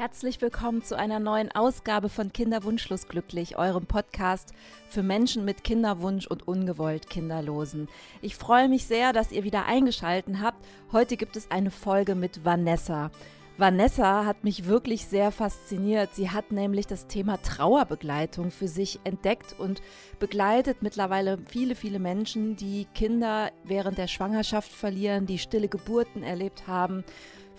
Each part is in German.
Herzlich willkommen zu einer neuen Ausgabe von Kinderwunschlos glücklich, eurem Podcast für Menschen mit Kinderwunsch und ungewollt Kinderlosen. Ich freue mich sehr, dass ihr wieder eingeschaltet habt. Heute gibt es eine Folge mit Vanessa. Vanessa hat mich wirklich sehr fasziniert. Sie hat nämlich das Thema Trauerbegleitung für sich entdeckt und begleitet mittlerweile viele, viele Menschen, die Kinder während der Schwangerschaft verlieren, die stille Geburten erlebt haben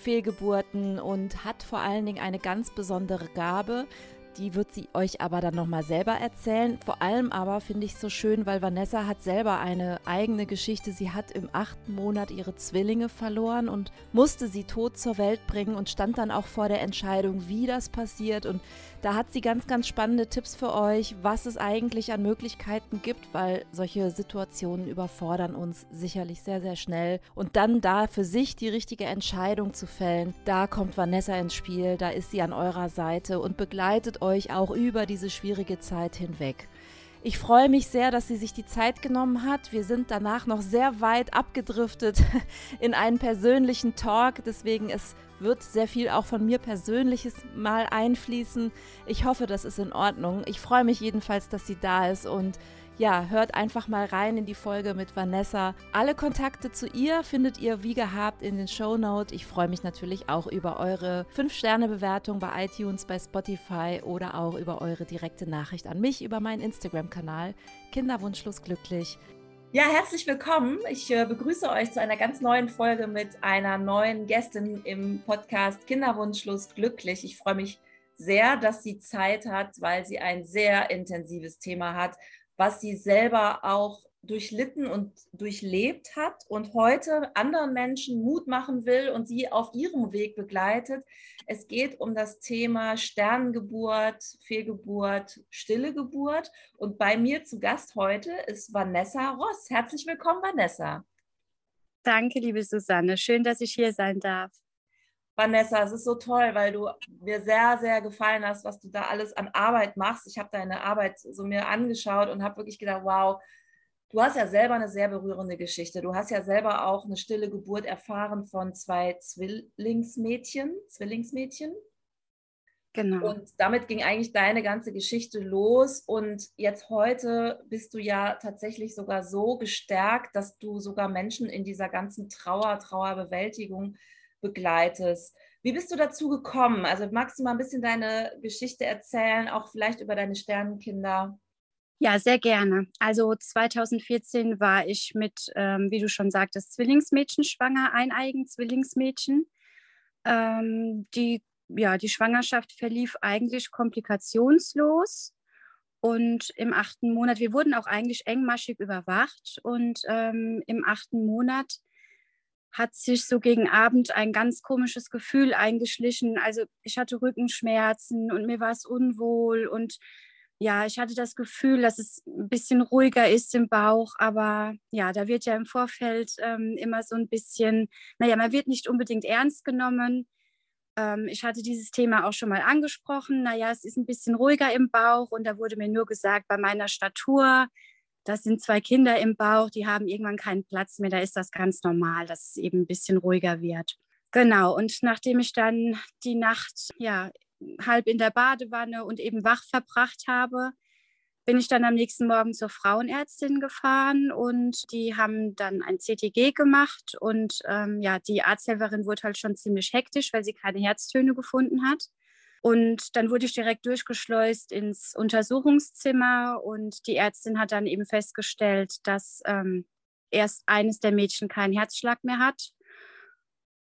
Fehlgeburten und hat vor allen Dingen eine ganz besondere Gabe, die wird sie euch aber dann nochmal selber erzählen. Vor allem aber finde ich es so schön, weil Vanessa hat selber eine eigene Geschichte. Sie hat im achten Monat ihre Zwillinge verloren und musste sie tot zur Welt bringen und stand dann auch vor der Entscheidung, wie das passiert. Und da hat sie ganz, ganz spannende Tipps für euch, was es eigentlich an Möglichkeiten gibt, weil solche Situationen überfordern uns sicherlich sehr, sehr schnell. Und dann da für sich die richtige Entscheidung zu fällen, da kommt Vanessa ins Spiel, da ist sie an eurer Seite und begleitet euch auch über diese schwierige Zeit hinweg. Ich freue mich sehr, dass sie sich die Zeit genommen hat. Wir sind danach noch sehr weit abgedriftet in einen persönlichen Talk. Deswegen es wird sehr viel auch von mir persönliches mal einfließen. Ich hoffe, das ist in Ordnung. Ich freue mich jedenfalls, dass sie da ist und ja, hört einfach mal rein in die Folge mit Vanessa. Alle Kontakte zu ihr findet ihr wie gehabt in den Show Notes. Ich freue mich natürlich auch über eure 5-Sterne-Bewertung bei iTunes, bei Spotify oder auch über eure direkte Nachricht an mich über meinen Instagram-Kanal Kinderwunschlos glücklich. Ja, herzlich willkommen. Ich äh, begrüße euch zu einer ganz neuen Folge mit einer neuen Gästin im Podcast Kinderwunschlos glücklich. Ich freue mich sehr, dass sie Zeit hat, weil sie ein sehr intensives Thema hat was sie selber auch durchlitten und durchlebt hat und heute anderen Menschen Mut machen will und sie auf ihrem Weg begleitet. Es geht um das Thema Sternengeburt, Fehlgeburt, stille Geburt. Und bei mir zu Gast heute ist Vanessa Ross. Herzlich willkommen, Vanessa. Danke, liebe Susanne. Schön, dass ich hier sein darf. Vanessa, es ist so toll, weil du mir sehr, sehr gefallen hast, was du da alles an Arbeit machst. Ich habe deine Arbeit so mir angeschaut und habe wirklich gedacht, wow, du hast ja selber eine sehr berührende Geschichte. Du hast ja selber auch eine stille Geburt erfahren von zwei Zwillingsmädchen, Zwillingsmädchen. Genau. Und damit ging eigentlich deine ganze Geschichte los. Und jetzt heute bist du ja tatsächlich sogar so gestärkt, dass du sogar Menschen in dieser ganzen Trauer, Trauerbewältigung begleitest. Wie bist du dazu gekommen? Also magst du mal ein bisschen deine Geschichte erzählen, auch vielleicht über deine Sternenkinder? Ja, sehr gerne. Also 2014 war ich mit, ähm, wie du schon sagtest, Zwillingsmädchen schwanger, eineigen Zwillingsmädchen. Ähm, die, ja, die Schwangerschaft verlief eigentlich komplikationslos. Und im achten Monat, wir wurden auch eigentlich engmaschig überwacht. Und ähm, im achten Monat hat sich so gegen Abend ein ganz komisches Gefühl eingeschlichen. Also ich hatte Rückenschmerzen und mir war es unwohl und ja, ich hatte das Gefühl, dass es ein bisschen ruhiger ist im Bauch, aber ja, da wird ja im Vorfeld ähm, immer so ein bisschen, naja, man wird nicht unbedingt ernst genommen. Ähm, ich hatte dieses Thema auch schon mal angesprochen. Naja, es ist ein bisschen ruhiger im Bauch und da wurde mir nur gesagt, bei meiner Statur, das sind zwei Kinder im Bauch, die haben irgendwann keinen Platz mehr. Da ist das ganz normal, dass es eben ein bisschen ruhiger wird. Genau, und nachdem ich dann die Nacht ja halb in der Badewanne und eben wach verbracht habe, bin ich dann am nächsten Morgen zur Frauenärztin gefahren und die haben dann ein CTG gemacht und ähm, ja, die Arzthelferin wurde halt schon ziemlich hektisch, weil sie keine Herztöne gefunden hat. Und dann wurde ich direkt durchgeschleust ins Untersuchungszimmer und die Ärztin hat dann eben festgestellt, dass ähm, erst eines der Mädchen keinen Herzschlag mehr hat.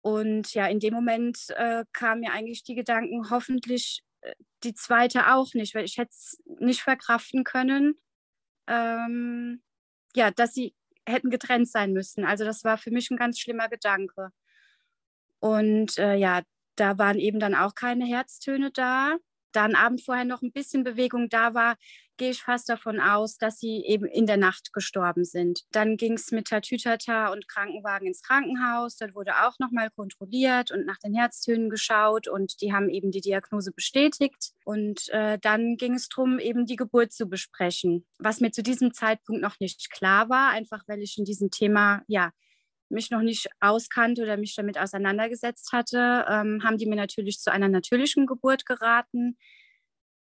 Und ja, in dem Moment äh, kamen mir eigentlich die Gedanken, hoffentlich äh, die zweite auch nicht, weil ich hätte es nicht verkraften können, ähm, ja, dass sie hätten getrennt sein müssen. Also das war für mich ein ganz schlimmer Gedanke. Und äh, ja, da waren eben dann auch keine Herztöne da. Da ein Abend vorher noch ein bisschen Bewegung da war, gehe ich fast davon aus, dass sie eben in der Nacht gestorben sind. Dann ging es mit Tatütata und Krankenwagen ins Krankenhaus. Dort wurde auch nochmal kontrolliert und nach den Herztönen geschaut und die haben eben die Diagnose bestätigt. Und äh, dann ging es darum, eben die Geburt zu besprechen, was mir zu diesem Zeitpunkt noch nicht klar war, einfach weil ich in diesem Thema ja mich noch nicht auskannte oder mich damit auseinandergesetzt hatte, ähm, haben die mir natürlich zu einer natürlichen Geburt geraten.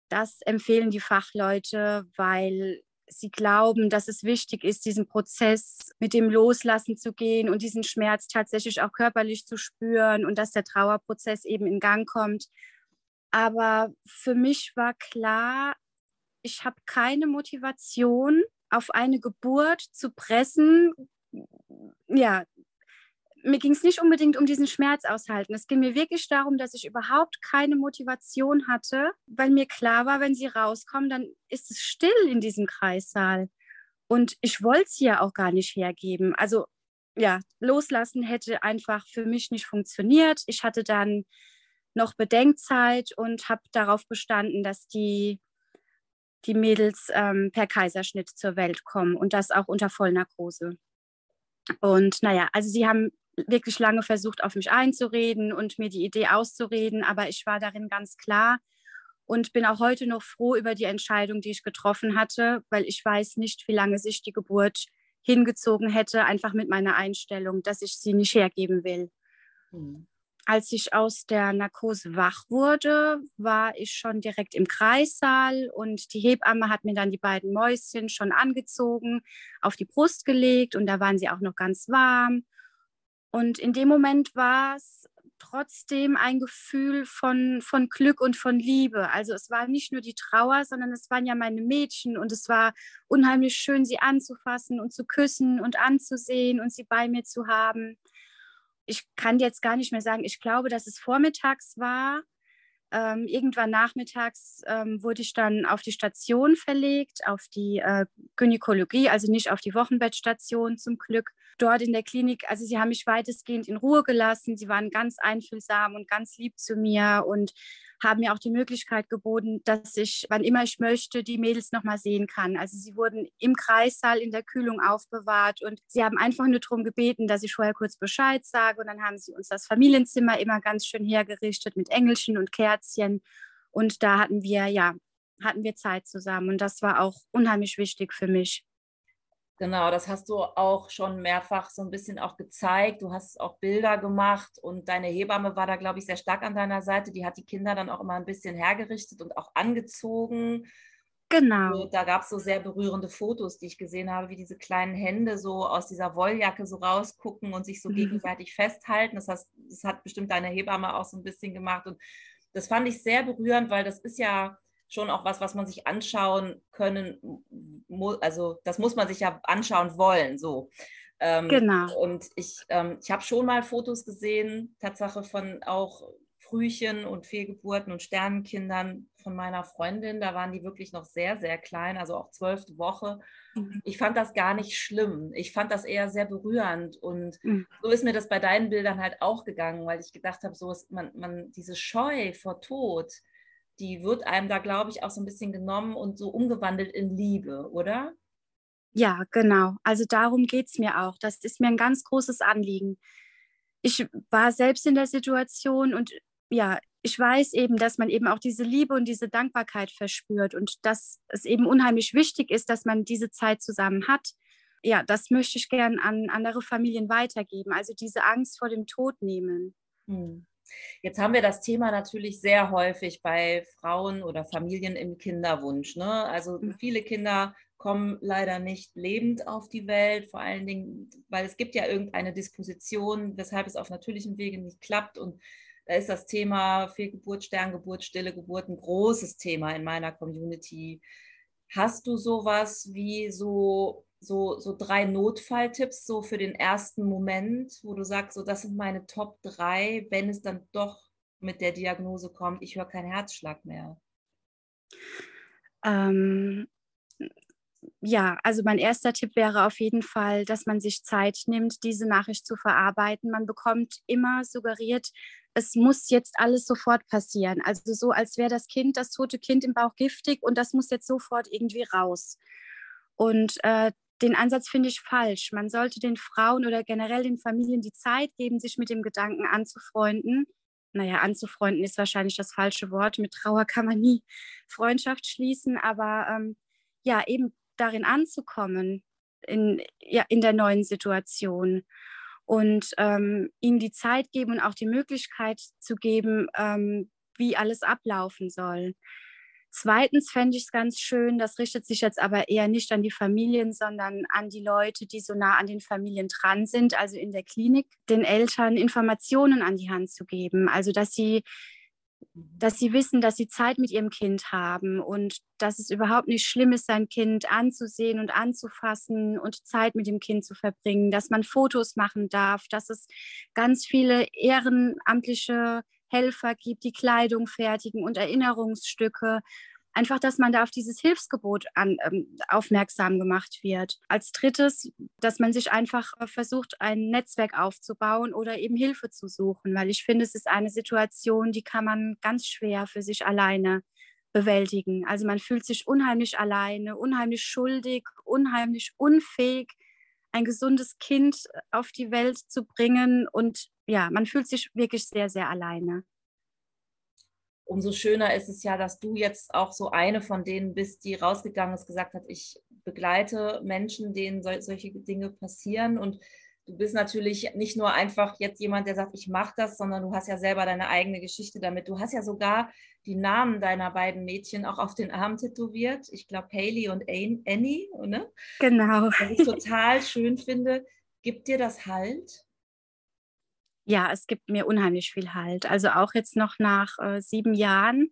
Das empfehlen die Fachleute, weil sie glauben, dass es wichtig ist, diesen Prozess mit dem Loslassen zu gehen und diesen Schmerz tatsächlich auch körperlich zu spüren und dass der Trauerprozess eben in Gang kommt. Aber für mich war klar, ich habe keine Motivation, auf eine Geburt zu pressen, ja, mir ging es nicht unbedingt um diesen Schmerz aushalten. Es ging mir wirklich darum, dass ich überhaupt keine Motivation hatte, weil mir klar war, wenn sie rauskommen, dann ist es still in diesem Kreissaal. Und ich wollte sie ja auch gar nicht hergeben. Also ja, loslassen hätte einfach für mich nicht funktioniert. Ich hatte dann noch Bedenkzeit und habe darauf bestanden, dass die, die Mädels ähm, per Kaiserschnitt zur Welt kommen und das auch unter Vollnarkose. Und naja, also sie haben wirklich lange versucht, auf mich einzureden und mir die Idee auszureden, aber ich war darin ganz klar und bin auch heute noch froh über die Entscheidung, die ich getroffen hatte, weil ich weiß nicht, wie lange sich die Geburt hingezogen hätte, einfach mit meiner Einstellung, dass ich sie nicht hergeben will. Mhm. Als ich aus der Narkose wach wurde, war ich schon direkt im Kreissaal und die Hebamme hat mir dann die beiden Mäuschen schon angezogen, auf die Brust gelegt und da waren sie auch noch ganz warm. Und in dem Moment war es trotzdem ein Gefühl von, von Glück und von Liebe. Also es war nicht nur die Trauer, sondern es waren ja meine Mädchen und es war unheimlich schön, sie anzufassen und zu küssen und anzusehen und sie bei mir zu haben ich kann jetzt gar nicht mehr sagen, ich glaube, dass es vormittags war. Ähm, irgendwann nachmittags ähm, wurde ich dann auf die Station verlegt, auf die äh, Gynäkologie, also nicht auf die Wochenbettstation zum Glück. Dort in der Klinik, also sie haben mich weitestgehend in Ruhe gelassen. Sie waren ganz einfühlsam und ganz lieb zu mir und haben mir auch die Möglichkeit geboten, dass ich, wann immer ich möchte, die Mädels nochmal sehen kann. Also sie wurden im Kreissaal in der Kühlung aufbewahrt und sie haben einfach nur darum gebeten, dass ich vorher kurz Bescheid sage und dann haben sie uns das Familienzimmer immer ganz schön hergerichtet mit Engelchen und Kerzchen und da hatten wir, ja, hatten wir Zeit zusammen und das war auch unheimlich wichtig für mich. Genau, das hast du auch schon mehrfach so ein bisschen auch gezeigt. Du hast auch Bilder gemacht und deine Hebamme war da, glaube ich, sehr stark an deiner Seite. Die hat die Kinder dann auch immer ein bisschen hergerichtet und auch angezogen. Genau. Und da gab es so sehr berührende Fotos, die ich gesehen habe, wie diese kleinen Hände so aus dieser Wolljacke so rausgucken und sich so mhm. gegenseitig festhalten. Das, heißt, das hat bestimmt deine Hebamme auch so ein bisschen gemacht. Und das fand ich sehr berührend, weil das ist ja schon auch was, was man sich anschauen können, also das muss man sich ja anschauen wollen, so. Ähm, genau. Und ich, ähm, ich habe schon mal Fotos gesehen, Tatsache von auch Frühchen und Fehlgeburten und Sternenkindern von meiner Freundin. Da waren die wirklich noch sehr, sehr klein, also auch zwölfte Woche. Mhm. Ich fand das gar nicht schlimm. Ich fand das eher sehr berührend. Und mhm. so ist mir das bei deinen Bildern halt auch gegangen, weil ich gedacht habe, so ist man, man diese Scheu vor Tod, die wird einem da, glaube ich, auch so ein bisschen genommen und so umgewandelt in Liebe, oder? Ja, genau. Also darum geht es mir auch. Das ist mir ein ganz großes Anliegen. Ich war selbst in der Situation und ja, ich weiß eben, dass man eben auch diese Liebe und diese Dankbarkeit verspürt und dass es eben unheimlich wichtig ist, dass man diese Zeit zusammen hat. Ja, das möchte ich gern an andere Familien weitergeben. Also diese Angst vor dem Tod nehmen. Hm. Jetzt haben wir das Thema natürlich sehr häufig bei Frauen oder Familien im Kinderwunsch. Ne? Also mhm. viele Kinder kommen leider nicht lebend auf die Welt, vor allen Dingen, weil es gibt ja irgendeine Disposition, weshalb es auf natürlichem Wege nicht klappt. Und da ist das Thema Fehlgeburt, Sterngeburt, stille Geburt ein großes Thema in meiner Community. Hast du sowas wie so so, so drei Notfalltipps so für den ersten Moment, wo du sagst, so das sind meine Top drei, wenn es dann doch mit der Diagnose kommt, ich höre keinen Herzschlag mehr? Ähm, ja, also mein erster Tipp wäre auf jeden Fall, dass man sich Zeit nimmt, diese Nachricht zu verarbeiten. Man bekommt immer suggeriert, es muss jetzt alles sofort passieren. Also so, als wäre das Kind, das tote Kind im Bauch giftig und das muss jetzt sofort irgendwie raus. Und äh, den Ansatz finde ich falsch. Man sollte den Frauen oder generell den Familien die Zeit geben, sich mit dem Gedanken anzufreunden. Naja, anzufreunden ist wahrscheinlich das falsche Wort. Mit Trauer kann man nie Freundschaft schließen, aber ähm, ja, eben darin anzukommen, in, ja, in der neuen Situation. und ähm, ihnen die Zeit geben und auch die Möglichkeit zu geben, ähm, wie alles ablaufen soll. Zweitens fände ich es ganz schön, das richtet sich jetzt aber eher nicht an die Familien, sondern an die Leute, die so nah an den Familien dran sind, also in der Klinik, den Eltern Informationen an die Hand zu geben. Also dass sie, dass sie wissen, dass sie Zeit mit ihrem Kind haben und dass es überhaupt nicht schlimm ist, sein Kind anzusehen und anzufassen und Zeit mit dem Kind zu verbringen, dass man Fotos machen darf, dass es ganz viele ehrenamtliche Helfer gibt, die Kleidung fertigen und Erinnerungsstücke. Einfach, dass man da auf dieses Hilfsgebot an, ähm, aufmerksam gemacht wird. Als drittes, dass man sich einfach äh, versucht, ein Netzwerk aufzubauen oder eben Hilfe zu suchen, weil ich finde, es ist eine Situation, die kann man ganz schwer für sich alleine bewältigen. Also man fühlt sich unheimlich alleine, unheimlich schuldig, unheimlich unfähig, ein gesundes Kind auf die Welt zu bringen und ja, man fühlt sich wirklich sehr, sehr alleine. Umso schöner ist es ja, dass du jetzt auch so eine von denen bist, die rausgegangen ist, gesagt hat, ich begleite Menschen, denen sol solche Dinge passieren. Und du bist natürlich nicht nur einfach jetzt jemand, der sagt, ich mache das, sondern du hast ja selber deine eigene Geschichte damit. Du hast ja sogar die Namen deiner beiden Mädchen auch auf den Arm tätowiert. Ich glaube, Haley und Annie, ne? Genau. Was ich total schön finde. Gibt dir das Halt? ja, es gibt mir unheimlich viel Halt. Also auch jetzt noch nach äh, sieben Jahren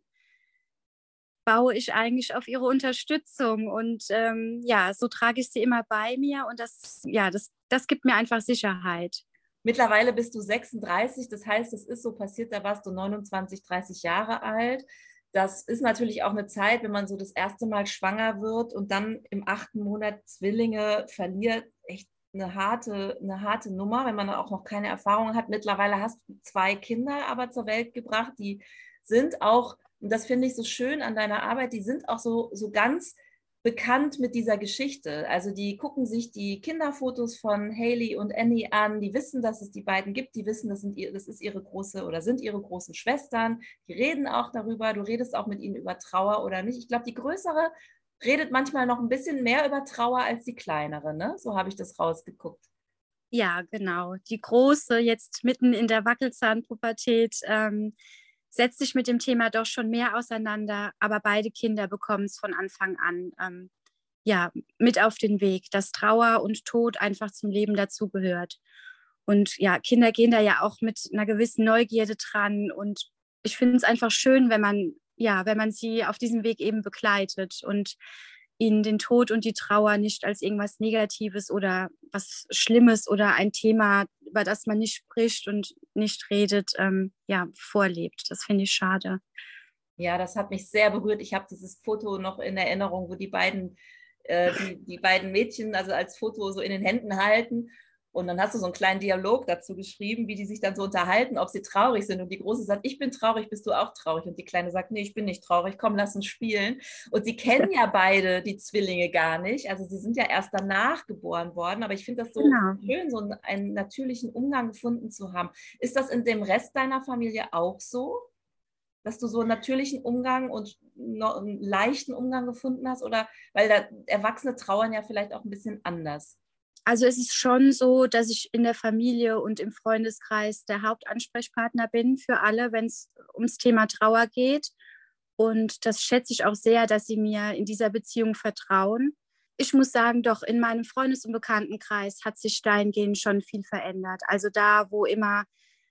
baue ich eigentlich auf ihre Unterstützung und ähm, ja, so trage ich sie immer bei mir und das, ja, das, das gibt mir einfach Sicherheit. Mittlerweile bist du 36, das heißt, es ist so passiert, da warst du 29, 30 Jahre alt. Das ist natürlich auch eine Zeit, wenn man so das erste Mal schwanger wird und dann im achten Monat Zwillinge verliert, echt eine harte, eine harte Nummer, wenn man auch noch keine Erfahrung hat. Mittlerweile hast du zwei Kinder aber zur Welt gebracht, die sind auch, und das finde ich so schön an deiner Arbeit, die sind auch so, so ganz bekannt mit dieser Geschichte. Also die gucken sich die Kinderfotos von Haley und Annie an, die wissen, dass es die beiden gibt, die wissen, das, sind, das ist ihre große oder sind ihre großen Schwestern, die reden auch darüber, du redest auch mit ihnen über Trauer oder nicht. Ich glaube, die größere redet manchmal noch ein bisschen mehr über Trauer als die kleinere, ne? So habe ich das rausgeguckt. Ja, genau. Die große, jetzt mitten in der Wackelzahnpubertät, ähm, setzt sich mit dem Thema doch schon mehr auseinander, aber beide Kinder bekommen es von Anfang an ähm, ja, mit auf den Weg, dass Trauer und Tod einfach zum Leben dazugehört. Und ja, Kinder gehen da ja auch mit einer gewissen Neugierde dran. Und ich finde es einfach schön, wenn man ja, wenn man sie auf diesem Weg eben begleitet und ihnen den Tod und die Trauer nicht als irgendwas Negatives oder was Schlimmes oder ein Thema, über das man nicht spricht und nicht redet, ähm, ja, vorlebt. Das finde ich schade. Ja, das hat mich sehr berührt. Ich habe dieses Foto noch in Erinnerung, wo die beiden, äh, die, die beiden Mädchen also als Foto so in den Händen halten und dann hast du so einen kleinen Dialog dazu geschrieben, wie die sich dann so unterhalten, ob sie traurig sind. Und die Große sagt, ich bin traurig, bist du auch traurig? Und die Kleine sagt, nee, ich bin nicht traurig, komm, lass uns spielen. Und sie kennen ja beide die Zwillinge gar nicht. Also sie sind ja erst danach geboren worden. Aber ich finde das so genau. schön, so einen, einen natürlichen Umgang gefunden zu haben. Ist das in dem Rest deiner Familie auch so? dass du so einen natürlichen Umgang und einen leichten Umgang gefunden hast? Oder weil da Erwachsene trauern ja vielleicht auch ein bisschen anders. Also es ist schon so, dass ich in der Familie und im Freundeskreis der Hauptansprechpartner bin für alle, wenn es ums Thema Trauer geht. Und das schätze ich auch sehr, dass sie mir in dieser Beziehung vertrauen. Ich muss sagen, doch in meinem Freundes- und Bekanntenkreis hat sich dahingehend schon viel verändert. Also da, wo immer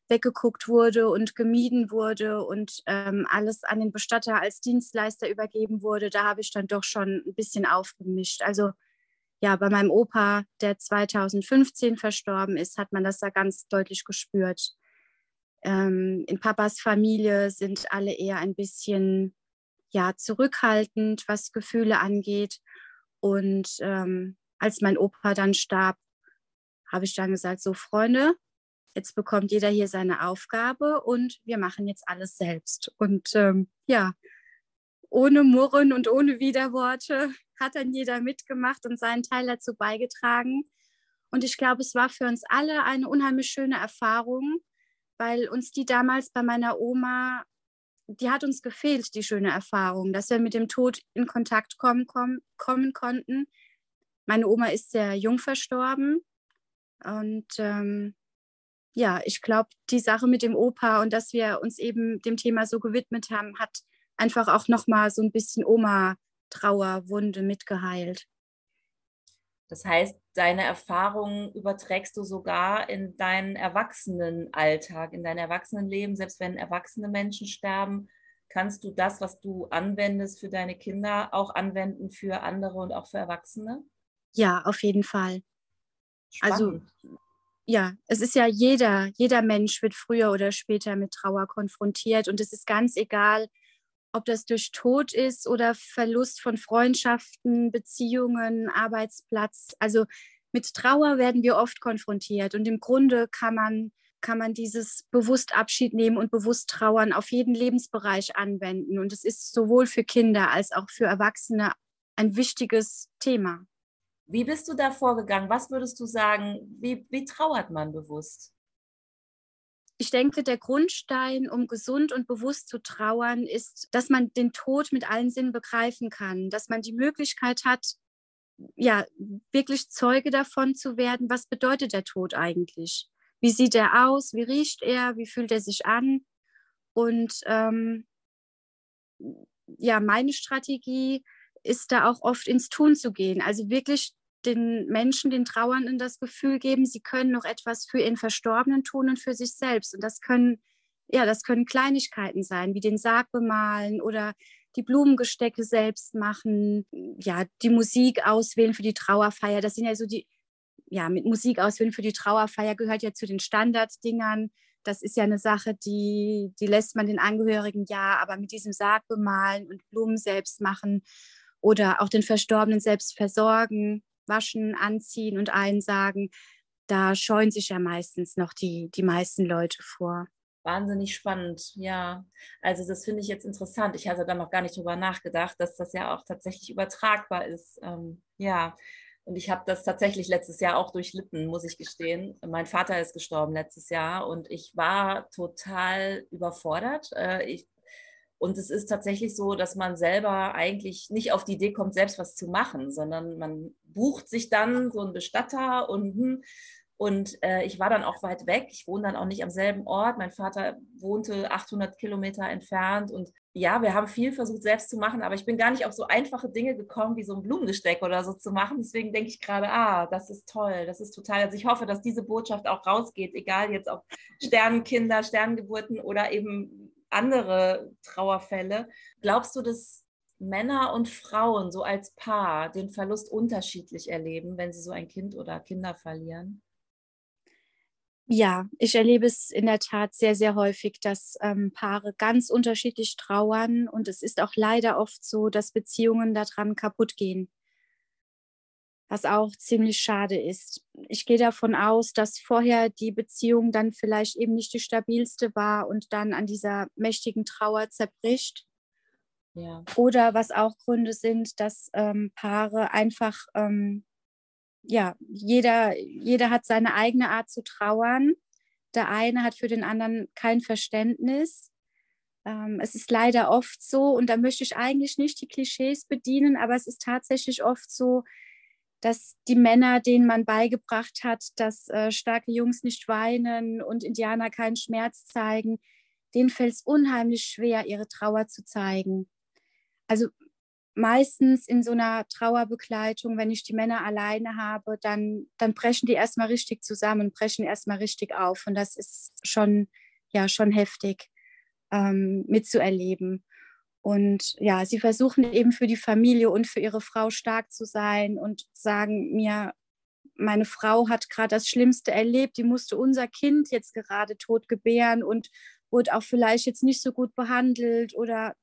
weggeguckt wurde und gemieden wurde und ähm, alles an den Bestatter als Dienstleister übergeben wurde, da habe ich dann doch schon ein bisschen aufgemischt. Also ja, bei meinem Opa, der 2015 verstorben ist, hat man das da ganz deutlich gespürt. Ähm, in Papas Familie sind alle eher ein bisschen ja, zurückhaltend, was Gefühle angeht. Und ähm, als mein Opa dann starb, habe ich dann gesagt, so Freunde, jetzt bekommt jeder hier seine Aufgabe und wir machen jetzt alles selbst. Und ähm, ja, ohne Murren und ohne Widerworte hat dann jeder mitgemacht und seinen Teil dazu beigetragen. Und ich glaube, es war für uns alle eine unheimlich schöne Erfahrung, weil uns die damals bei meiner Oma, die hat uns gefehlt, die schöne Erfahrung, dass wir mit dem Tod in Kontakt kommen, kommen, konnten. Meine Oma ist sehr jung verstorben und ähm, ja, ich glaube, die Sache mit dem Opa und dass wir uns eben dem Thema so gewidmet haben, hat einfach auch nochmal so ein bisschen Oma-Trauerwunde mitgeheilt. Das heißt, deine Erfahrungen überträgst du sogar in deinen Erwachsenenalltag, in dein Erwachsenenleben. Selbst wenn erwachsene Menschen sterben, kannst du das, was du anwendest für deine Kinder, auch anwenden für andere und auch für Erwachsene? Ja, auf jeden Fall. Also, Spannend. Also ja, es ist ja jeder, jeder Mensch wird früher oder später mit Trauer konfrontiert und es ist ganz egal, ob das durch Tod ist oder Verlust von Freundschaften, Beziehungen, Arbeitsplatz. Also mit Trauer werden wir oft konfrontiert und im Grunde kann man, kann man dieses bewusst Abschied nehmen und bewusst trauern auf jeden Lebensbereich anwenden. Und es ist sowohl für Kinder als auch für Erwachsene ein wichtiges Thema. Wie bist du da vorgegangen? Was würdest du sagen? Wie, wie trauert man bewusst? Ich denke, der Grundstein, um gesund und bewusst zu trauern, ist, dass man den Tod mit allen Sinnen begreifen kann, dass man die Möglichkeit hat, ja, wirklich Zeuge davon zu werden, was bedeutet der Tod eigentlich? Wie sieht er aus? Wie riecht er? Wie fühlt er sich an? Und ähm, ja, meine Strategie ist da auch oft ins Tun zu gehen. Also wirklich den Menschen, den Trauernden das Gefühl geben, sie können noch etwas für ihren Verstorbenen tun und für sich selbst. Und das können, ja, das können Kleinigkeiten sein, wie den Sarg bemalen oder die Blumengestecke selbst machen, ja, die Musik auswählen für die Trauerfeier. Das sind ja so die, ja, mit Musik auswählen für die Trauerfeier gehört ja zu den Standarddingern. Das ist ja eine Sache, die, die lässt man den Angehörigen ja, aber mit diesem Sarg bemalen und Blumen selbst machen oder auch den Verstorbenen selbst versorgen, waschen, anziehen und einsagen, da scheuen sich ja meistens noch die, die meisten Leute vor. Wahnsinnig spannend, ja. Also das finde ich jetzt interessant. Ich hatte da noch gar nicht drüber nachgedacht, dass das ja auch tatsächlich übertragbar ist. Ähm, ja, und ich habe das tatsächlich letztes Jahr auch durchlitten, muss ich gestehen. Mein Vater ist gestorben letztes Jahr und ich war total überfordert. Äh, ich und es ist tatsächlich so, dass man selber eigentlich nicht auf die Idee kommt, selbst was zu machen, sondern man bucht sich dann so einen Bestatter und, hm, und äh, ich war dann auch weit weg. Ich wohne dann auch nicht am selben Ort. Mein Vater wohnte 800 Kilometer entfernt. Und ja, wir haben viel versucht selbst zu machen, aber ich bin gar nicht auf so einfache Dinge gekommen, wie so ein Blumengesteck oder so zu machen. Deswegen denke ich gerade, ah, das ist toll, das ist total. Also ich hoffe, dass diese Botschaft auch rausgeht, egal jetzt ob Sternenkinder, Sterngeburten oder eben andere Trauerfälle. Glaubst du, dass Männer und Frauen so als Paar den Verlust unterschiedlich erleben, wenn sie so ein Kind oder Kinder verlieren? Ja, ich erlebe es in der Tat sehr, sehr häufig, dass ähm, Paare ganz unterschiedlich trauern und es ist auch leider oft so, dass Beziehungen daran kaputt gehen was auch ziemlich schade ist. Ich gehe davon aus, dass vorher die Beziehung dann vielleicht eben nicht die stabilste war und dann an dieser mächtigen Trauer zerbricht. Ja. Oder was auch Gründe sind, dass ähm, Paare einfach, ähm, ja, jeder, jeder hat seine eigene Art zu trauern. Der eine hat für den anderen kein Verständnis. Ähm, es ist leider oft so, und da möchte ich eigentlich nicht die Klischees bedienen, aber es ist tatsächlich oft so, dass die Männer, denen man beigebracht hat, dass äh, starke Jungs nicht weinen und Indianer keinen Schmerz zeigen, denen fällt es unheimlich schwer, ihre Trauer zu zeigen. Also meistens in so einer Trauerbegleitung, wenn ich die Männer alleine habe, dann, dann brechen die erstmal richtig zusammen, brechen erstmal richtig auf. Und das ist schon, ja, schon heftig ähm, mitzuerleben. Und ja, sie versuchen eben für die Familie und für ihre Frau stark zu sein und sagen mir, meine Frau hat gerade das Schlimmste erlebt, die musste unser Kind jetzt gerade tot gebären und wurde auch vielleicht jetzt nicht so gut behandelt oder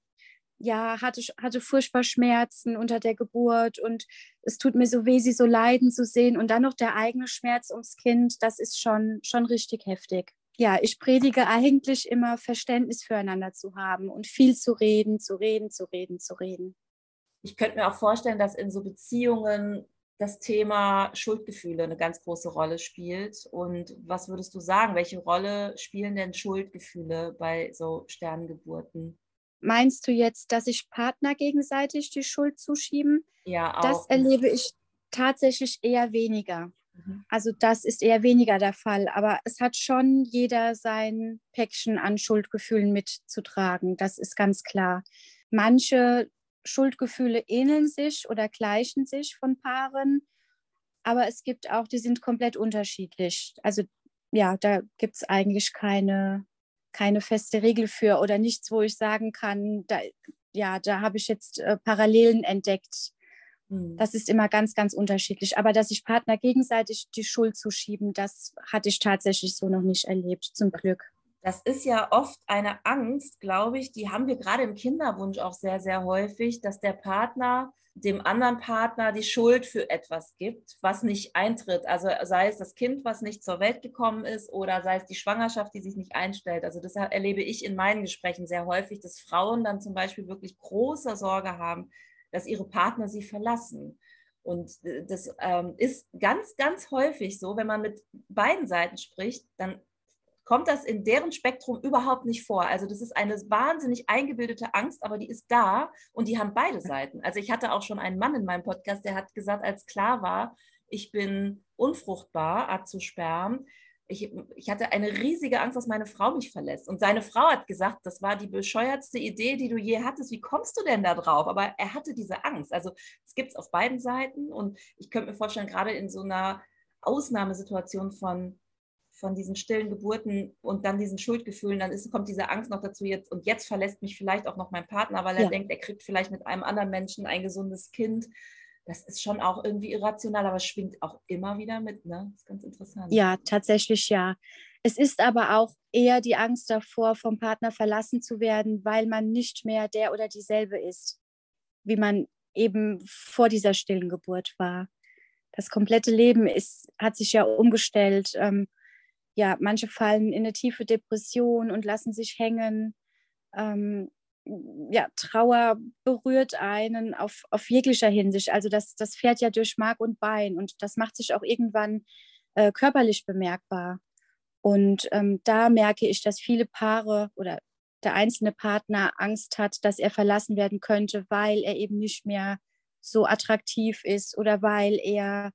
ja, hatte, hatte furchtbar Schmerzen unter der Geburt und es tut mir so weh, sie so leiden zu sehen. Und dann noch der eigene Schmerz ums Kind, das ist schon, schon richtig heftig ja, ich predige eigentlich immer Verständnis füreinander zu haben und viel zu reden, zu reden, zu reden, zu reden. Ich könnte mir auch vorstellen, dass in so Beziehungen das Thema Schuldgefühle eine ganz große Rolle spielt. Und was würdest du sagen? Welche Rolle spielen denn Schuldgefühle bei so Sterngeburten? Meinst du jetzt, dass sich Partner gegenseitig die Schuld zuschieben? Ja, auch. Das erlebe ich tatsächlich eher weniger. Mhm. Also das ist eher weniger der Fall. Aber es hat schon jeder sein Päckchen an Schuldgefühlen mitzutragen. Das ist ganz klar. Manche Schuldgefühle ähneln sich oder gleichen sich von Paaren. Aber es gibt auch, die sind komplett unterschiedlich. Also ja, da gibt es eigentlich keine, keine feste Regel für oder nichts, wo ich sagen kann, da, ja, da habe ich jetzt äh, Parallelen entdeckt. Mhm. Das ist immer ganz, ganz unterschiedlich. Aber dass sich Partner gegenseitig die Schuld zuschieben, das hatte ich tatsächlich so noch nicht erlebt, zum Glück. Das ist ja oft eine Angst, glaube ich, die haben wir gerade im Kinderwunsch auch sehr, sehr häufig, dass der Partner dem anderen Partner die Schuld für etwas gibt, was nicht eintritt. Also sei es das Kind, was nicht zur Welt gekommen ist oder sei es die Schwangerschaft, die sich nicht einstellt. Also das erlebe ich in meinen Gesprächen sehr häufig, dass Frauen dann zum Beispiel wirklich große Sorge haben, dass ihre Partner sie verlassen. Und äh, das ähm, ist ganz, ganz häufig so, wenn man mit beiden Seiten spricht, dann kommt das in deren Spektrum überhaupt nicht vor. Also das ist eine wahnsinnig eingebildete Angst, aber die ist da und die haben beide Seiten. Also ich hatte auch schon einen Mann in meinem Podcast, der hat gesagt, als klar war, ich bin unfruchtbar, Azosperm, ich, ich hatte eine riesige Angst, dass meine Frau mich verlässt. Und seine Frau hat gesagt, das war die bescheuertste Idee, die du je hattest. Wie kommst du denn da drauf? Aber er hatte diese Angst. Also es gibt es auf beiden Seiten. Und ich könnte mir vorstellen, gerade in so einer Ausnahmesituation von von diesen stillen Geburten und dann diesen Schuldgefühlen, dann ist, kommt diese Angst noch dazu jetzt und jetzt verlässt mich vielleicht auch noch mein Partner, weil er ja. denkt, er kriegt vielleicht mit einem anderen Menschen ein gesundes Kind. Das ist schon auch irgendwie irrational, aber es schwingt auch immer wieder mit, ne? Das ist ganz interessant. Ja, tatsächlich ja. Es ist aber auch eher die Angst davor, vom Partner verlassen zu werden, weil man nicht mehr der oder dieselbe ist, wie man eben vor dieser stillen Geburt war. Das komplette Leben ist, hat sich ja umgestellt. Ähm, ja, manche fallen in eine tiefe Depression und lassen sich hängen. Ähm, ja, Trauer berührt einen auf, auf jeglicher Hinsicht. Also das, das fährt ja durch Mark und Bein und das macht sich auch irgendwann äh, körperlich bemerkbar. Und ähm, da merke ich, dass viele Paare oder der einzelne Partner Angst hat, dass er verlassen werden könnte, weil er eben nicht mehr so attraktiv ist oder weil er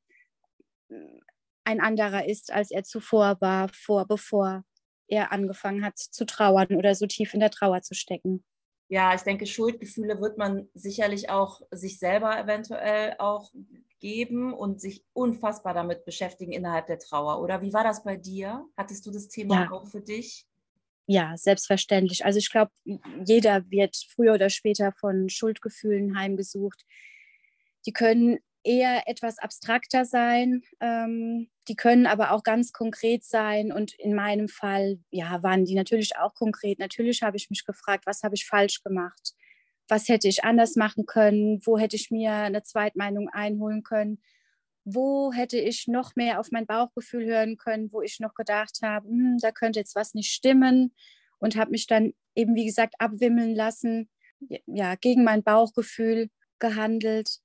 ein anderer ist, als er zuvor war, vor, bevor er angefangen hat zu trauern oder so tief in der Trauer zu stecken. Ja, ich denke, Schuldgefühle wird man sicherlich auch sich selber eventuell auch geben und sich unfassbar damit beschäftigen innerhalb der Trauer. Oder wie war das bei dir? Hattest du das Thema ja. auch für dich? Ja, selbstverständlich. Also ich glaube, jeder wird früher oder später von Schuldgefühlen heimgesucht. Die können eher etwas abstrakter sein. Ähm, die können aber auch ganz konkret sein. Und in meinem Fall, ja, waren die natürlich auch konkret. Natürlich habe ich mich gefragt, was habe ich falsch gemacht? Was hätte ich anders machen können? Wo hätte ich mir eine Zweitmeinung einholen können? Wo hätte ich noch mehr auf mein Bauchgefühl hören können, wo ich noch gedacht habe, hm, da könnte jetzt was nicht stimmen und habe mich dann eben, wie gesagt, abwimmeln lassen, ja, gegen mein Bauchgefühl gehandelt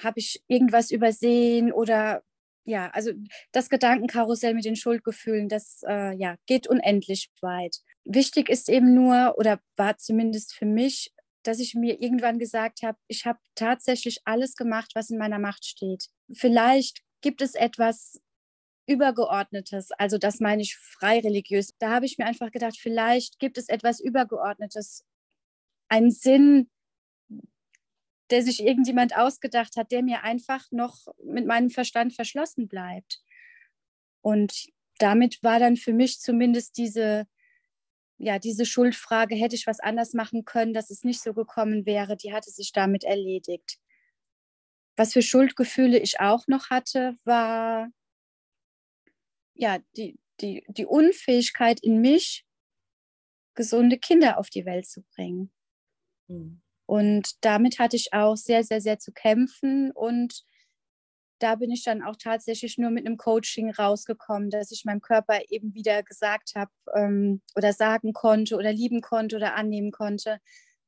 habe ich irgendwas übersehen oder ja, also das Gedankenkarussell mit den Schuldgefühlen, das äh, ja, geht unendlich weit. Wichtig ist eben nur, oder war zumindest für mich, dass ich mir irgendwann gesagt habe, ich habe tatsächlich alles gemacht, was in meiner Macht steht. Vielleicht gibt es etwas Übergeordnetes, also das meine ich frei religiös. Da habe ich mir einfach gedacht, vielleicht gibt es etwas Übergeordnetes, einen Sinn, der sich irgendjemand ausgedacht hat, der mir einfach noch mit meinem Verstand verschlossen bleibt. Und damit war dann für mich zumindest diese, ja, diese Schuldfrage, hätte ich was anders machen können, dass es nicht so gekommen wäre, die hatte sich damit erledigt. Was für Schuldgefühle ich auch noch hatte, war ja, die, die, die Unfähigkeit in mich, gesunde Kinder auf die Welt zu bringen. Mhm. Und damit hatte ich auch sehr, sehr, sehr zu kämpfen. Und da bin ich dann auch tatsächlich nur mit einem Coaching rausgekommen, dass ich meinem Körper eben wieder gesagt habe ähm, oder sagen konnte oder lieben konnte oder annehmen konnte,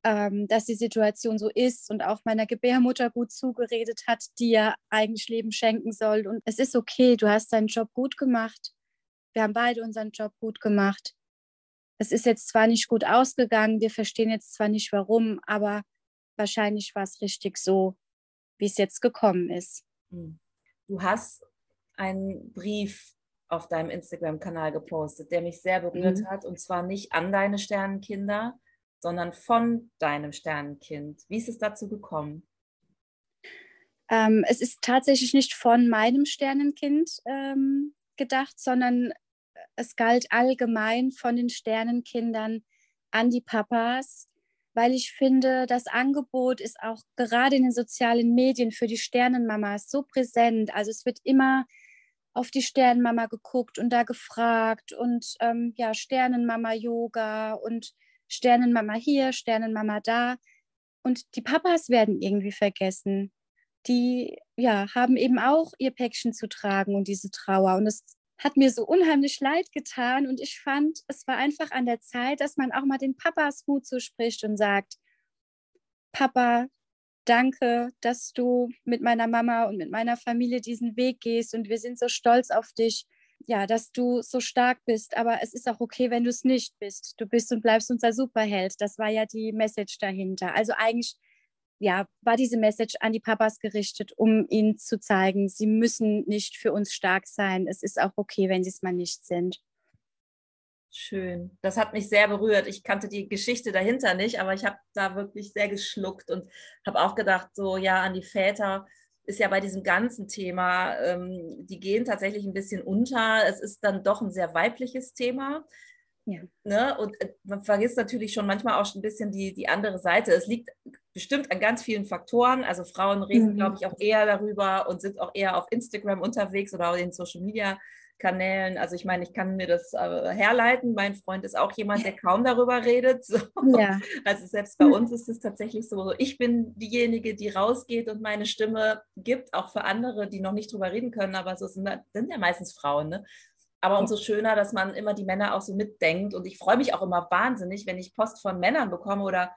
ähm, dass die Situation so ist und auch meiner Gebärmutter gut zugeredet hat, die ja eigentlich Leben schenken soll. Und es ist okay, du hast deinen Job gut gemacht. Wir haben beide unseren Job gut gemacht es ist jetzt zwar nicht gut ausgegangen, wir verstehen jetzt zwar nicht warum, aber wahrscheinlich war es richtig so, wie es jetzt gekommen ist. Hm. Du hast einen Brief auf deinem Instagram-Kanal gepostet, der mich sehr berührt mhm. hat. Und zwar nicht an deine Sternenkinder, sondern von deinem Sternenkind. Wie ist es dazu gekommen? Ähm, es ist tatsächlich nicht von meinem Sternenkind ähm, gedacht, sondern es galt allgemein von den Sternenkindern an die Papas, weil ich finde, das Angebot ist auch gerade in den sozialen Medien für die Sternenmamas so präsent. Also es wird immer auf die Sternenmama geguckt und da gefragt und ähm, ja, Sternenmama-Yoga und Sternenmama hier, Sternenmama da. Und die Papas werden irgendwie vergessen. Die ja, haben eben auch ihr Päckchen zu tragen und diese Trauer. Und es hat mir so unheimlich leid getan. Und ich fand, es war einfach an der Zeit, dass man auch mal den Papas Mut zuspricht und sagt, Papa, danke, dass du mit meiner Mama und mit meiner Familie diesen Weg gehst und wir sind so stolz auf dich, ja, dass du so stark bist, aber es ist auch okay, wenn du es nicht bist. Du bist und bleibst unser Superheld. Das war ja die Message dahinter. Also eigentlich ja, war diese Message an die Papas gerichtet, um ihnen zu zeigen, sie müssen nicht für uns stark sein. Es ist auch okay, wenn sie es mal nicht sind. Schön. Das hat mich sehr berührt. Ich kannte die Geschichte dahinter nicht, aber ich habe da wirklich sehr geschluckt und habe auch gedacht, so ja, an die Väter ist ja bei diesem ganzen Thema, ähm, die gehen tatsächlich ein bisschen unter. Es ist dann doch ein sehr weibliches Thema. Ja. Ne? Und äh, man vergisst natürlich schon manchmal auch ein bisschen die, die andere Seite. Es liegt bestimmt an ganz vielen Faktoren. Also Frauen reden, mhm. glaube ich, auch eher darüber und sind auch eher auf Instagram unterwegs oder auf den Social Media Kanälen. Also ich meine, ich kann mir das äh, herleiten. Mein Freund ist auch jemand, der kaum darüber redet. So. Ja. Also selbst bei uns ist es tatsächlich so, ich bin diejenige, die rausgeht und meine Stimme gibt, auch für andere, die noch nicht drüber reden können. Aber so sind, sind ja meistens Frauen. Ne? Aber umso schöner, dass man immer die Männer auch so mitdenkt. Und ich freue mich auch immer wahnsinnig, wenn ich Post von Männern bekomme oder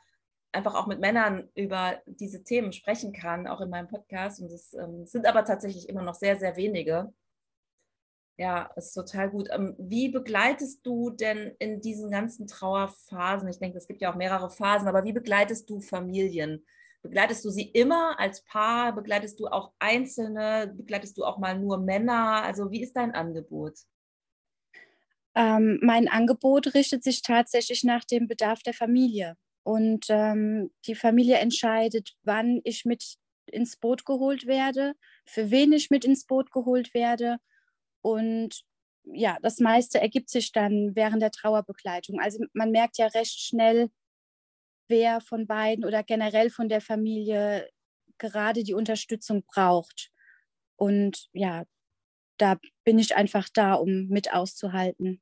einfach auch mit Männern über diese Themen sprechen kann, auch in meinem Podcast. Und es ähm, sind aber tatsächlich immer noch sehr, sehr wenige. Ja, ist total gut. Ähm, wie begleitest du denn in diesen ganzen Trauerphasen? Ich denke, es gibt ja auch mehrere Phasen, aber wie begleitest du Familien? Begleitest du sie immer als Paar? Begleitest du auch Einzelne? Begleitest du auch mal nur Männer? Also wie ist dein Angebot? Ähm, mein Angebot richtet sich tatsächlich nach dem Bedarf der Familie. Und ähm, die Familie entscheidet, wann ich mit ins Boot geholt werde, für wen ich mit ins Boot geholt werde und ja, das meiste ergibt sich dann während der Trauerbegleitung. Also man merkt ja recht schnell, wer von beiden oder generell von der Familie gerade die Unterstützung braucht. Und ja, da bin ich einfach da, um mit auszuhalten.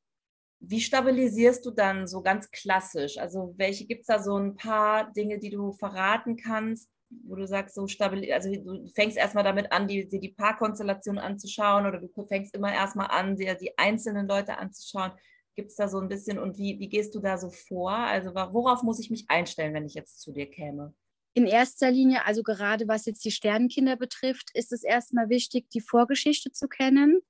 Wie stabilisierst du dann so ganz klassisch? Also welche gibt es da so ein paar Dinge, die du verraten kannst, wo du sagst, so stabil, also du fängst erstmal damit an, dir die, die Paarkonstellation anzuschauen oder du fängst immer erstmal an, dir die einzelnen Leute anzuschauen. Gibt es da so ein bisschen und wie, wie gehst du da so vor? Also worauf muss ich mich einstellen, wenn ich jetzt zu dir käme? In erster Linie, also gerade was jetzt die Sternenkinder betrifft, ist es erstmal wichtig, die Vorgeschichte zu kennen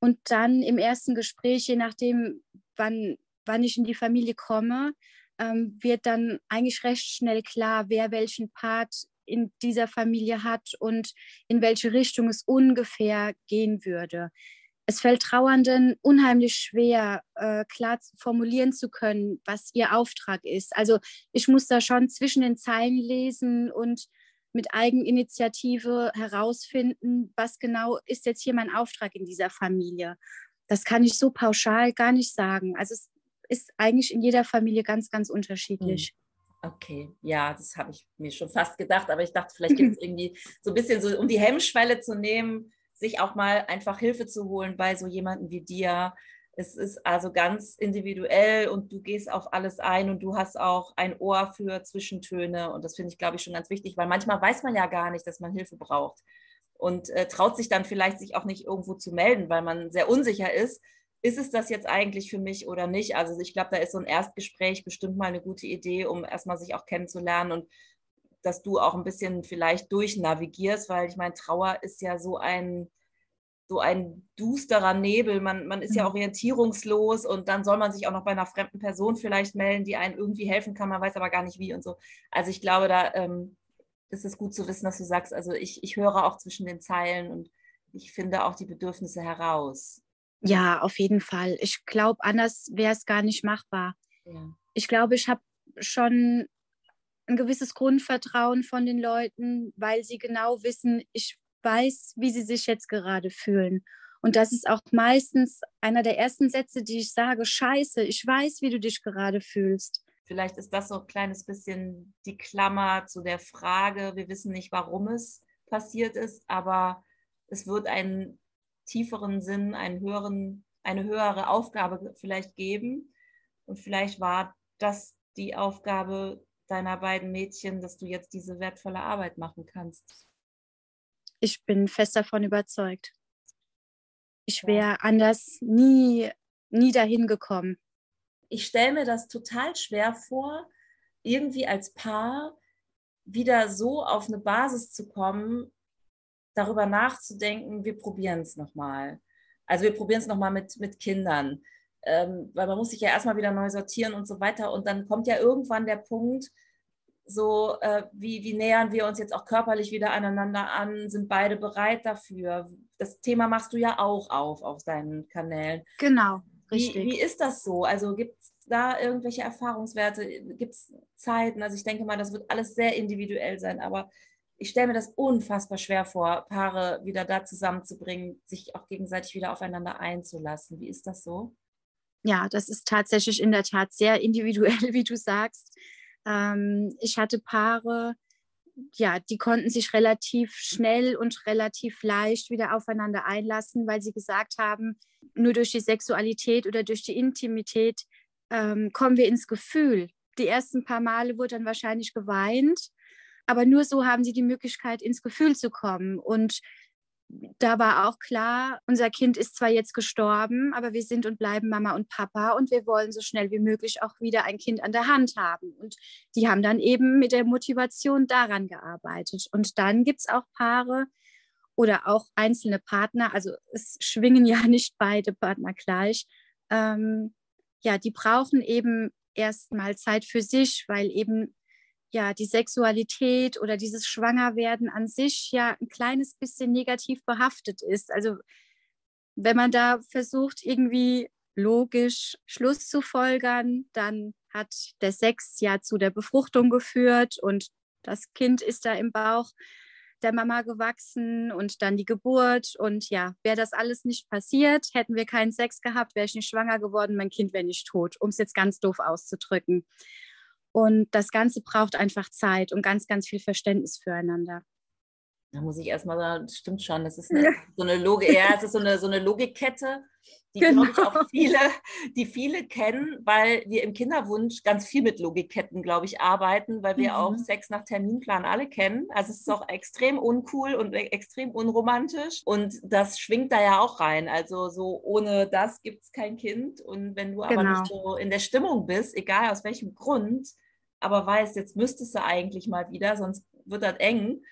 und dann im ersten Gespräch, je nachdem, wann, wann ich in die Familie komme, ähm, wird dann eigentlich recht schnell klar, wer welchen Part in dieser Familie hat und in welche Richtung es ungefähr gehen würde. Es fällt Trauernden unheimlich schwer, äh, klar formulieren zu können, was ihr Auftrag ist. Also ich muss da schon zwischen den Zeilen lesen und mit Eigeninitiative herausfinden, was genau ist jetzt hier mein Auftrag in dieser Familie. Das kann ich so pauschal gar nicht sagen. Also es ist eigentlich in jeder Familie ganz, ganz unterschiedlich. Hm. Okay, ja, das habe ich mir schon fast gedacht, aber ich dachte, vielleicht gibt es irgendwie so ein bisschen so, um die Hemmschwelle zu nehmen, sich auch mal einfach Hilfe zu holen bei so jemandem wie dir. Es ist also ganz individuell und du gehst auf alles ein und du hast auch ein Ohr für Zwischentöne und das finde ich, glaube ich, schon ganz wichtig, weil manchmal weiß man ja gar nicht, dass man Hilfe braucht und äh, traut sich dann vielleicht sich auch nicht irgendwo zu melden, weil man sehr unsicher ist ist es das jetzt eigentlich für mich oder nicht? Also ich glaube, da ist so ein Erstgespräch bestimmt mal eine gute Idee, um erstmal sich auch kennenzulernen und dass du auch ein bisschen vielleicht durchnavigierst, weil ich meine, Trauer ist ja so ein, so ein dusterer Nebel. Man, man ist ja mhm. orientierungslos und dann soll man sich auch noch bei einer fremden Person vielleicht melden, die einen irgendwie helfen kann, man weiß aber gar nicht wie und so. Also ich glaube, da ähm, ist es gut zu wissen, dass du sagst, also ich, ich höre auch zwischen den Zeilen und ich finde, auch die Bedürfnisse heraus. Ja, auf jeden Fall. Ich glaube, anders wäre es gar nicht machbar. Ja. Ich glaube, ich habe schon ein gewisses Grundvertrauen von den Leuten, weil sie genau wissen, ich weiß, wie sie sich jetzt gerade fühlen. Und das ist auch meistens einer der ersten Sätze, die ich sage, scheiße, ich weiß, wie du dich gerade fühlst. Vielleicht ist das so ein kleines bisschen die Klammer zu der Frage, wir wissen nicht, warum es passiert ist, aber es wird einen tieferen Sinn, einen höheren, eine höhere Aufgabe vielleicht geben. Und vielleicht war das die Aufgabe deiner beiden Mädchen, dass du jetzt diese wertvolle Arbeit machen kannst. Ich bin fest davon überzeugt. Ich wäre anders nie, nie dahin gekommen. Ich stelle mir das total schwer vor, irgendwie als Paar wieder so auf eine Basis zu kommen, darüber nachzudenken, wir probieren es nochmal. Also wir probieren es nochmal mit, mit Kindern, ähm, weil man muss sich ja erstmal wieder neu sortieren und so weiter. Und dann kommt ja irgendwann der Punkt, so äh, wie, wie nähern wir uns jetzt auch körperlich wieder aneinander an, sind beide bereit dafür. Das Thema machst du ja auch auf auf deinen Kanälen. Genau, richtig. Wie, wie ist das so? Also gibt es da irgendwelche Erfahrungswerte? Gibt es Zeiten? Also ich denke mal, das wird alles sehr individuell sein, aber ich stelle mir das unfassbar schwer vor, Paare wieder da zusammenzubringen, sich auch gegenseitig wieder aufeinander einzulassen. Wie ist das so? Ja, das ist tatsächlich in der Tat sehr individuell, wie du sagst. Ähm, ich hatte Paare, ja, die konnten sich relativ schnell und relativ leicht wieder aufeinander einlassen, weil sie gesagt haben, nur durch die Sexualität oder durch die Intimität ähm, kommen wir ins Gefühl. Die ersten paar Male wurde dann wahrscheinlich geweint aber nur so haben sie die Möglichkeit, ins Gefühl zu kommen. Und da war auch klar, unser Kind ist zwar jetzt gestorben, aber wir sind und bleiben Mama und Papa und wir wollen so schnell wie möglich auch wieder ein Kind an der Hand haben. Und die haben dann eben mit der Motivation daran gearbeitet. Und dann gibt es auch Paare oder auch einzelne Partner, also es schwingen ja nicht beide Partner gleich. Ähm, ja, die brauchen eben erstmal Zeit für sich, weil eben ja die Sexualität oder dieses Schwangerwerden an sich ja ein kleines bisschen negativ behaftet ist. Also wenn man da versucht, irgendwie logisch Schluss zu folgern, dann hat der Sex ja zu der Befruchtung geführt und das Kind ist da im Bauch der Mama gewachsen und dann die Geburt. Und ja, wäre das alles nicht passiert, hätten wir keinen Sex gehabt, wäre ich nicht schwanger geworden, mein Kind wäre nicht tot, um es jetzt ganz doof auszudrücken. Und das Ganze braucht einfach Zeit und ganz, ganz viel Verständnis füreinander. Da muss ich erstmal sagen, das stimmt schon, das ist eine, so eine Logik, ja, es ist so eine, so eine Logikkette, die genau. glaube ich auch viele, die viele kennen, weil wir im Kinderwunsch ganz viel mit Logikketten, glaube ich, arbeiten, weil wir mhm. auch Sex nach Terminplan alle kennen. Also es ist auch extrem uncool und e-, extrem unromantisch und das schwingt da ja auch rein. Also so ohne das gibt es kein Kind und wenn du genau. aber nicht genau. so in der Stimmung bist, egal aus welchem Grund, aber weißt, jetzt müsstest du eigentlich mal wieder, sonst wird das eng,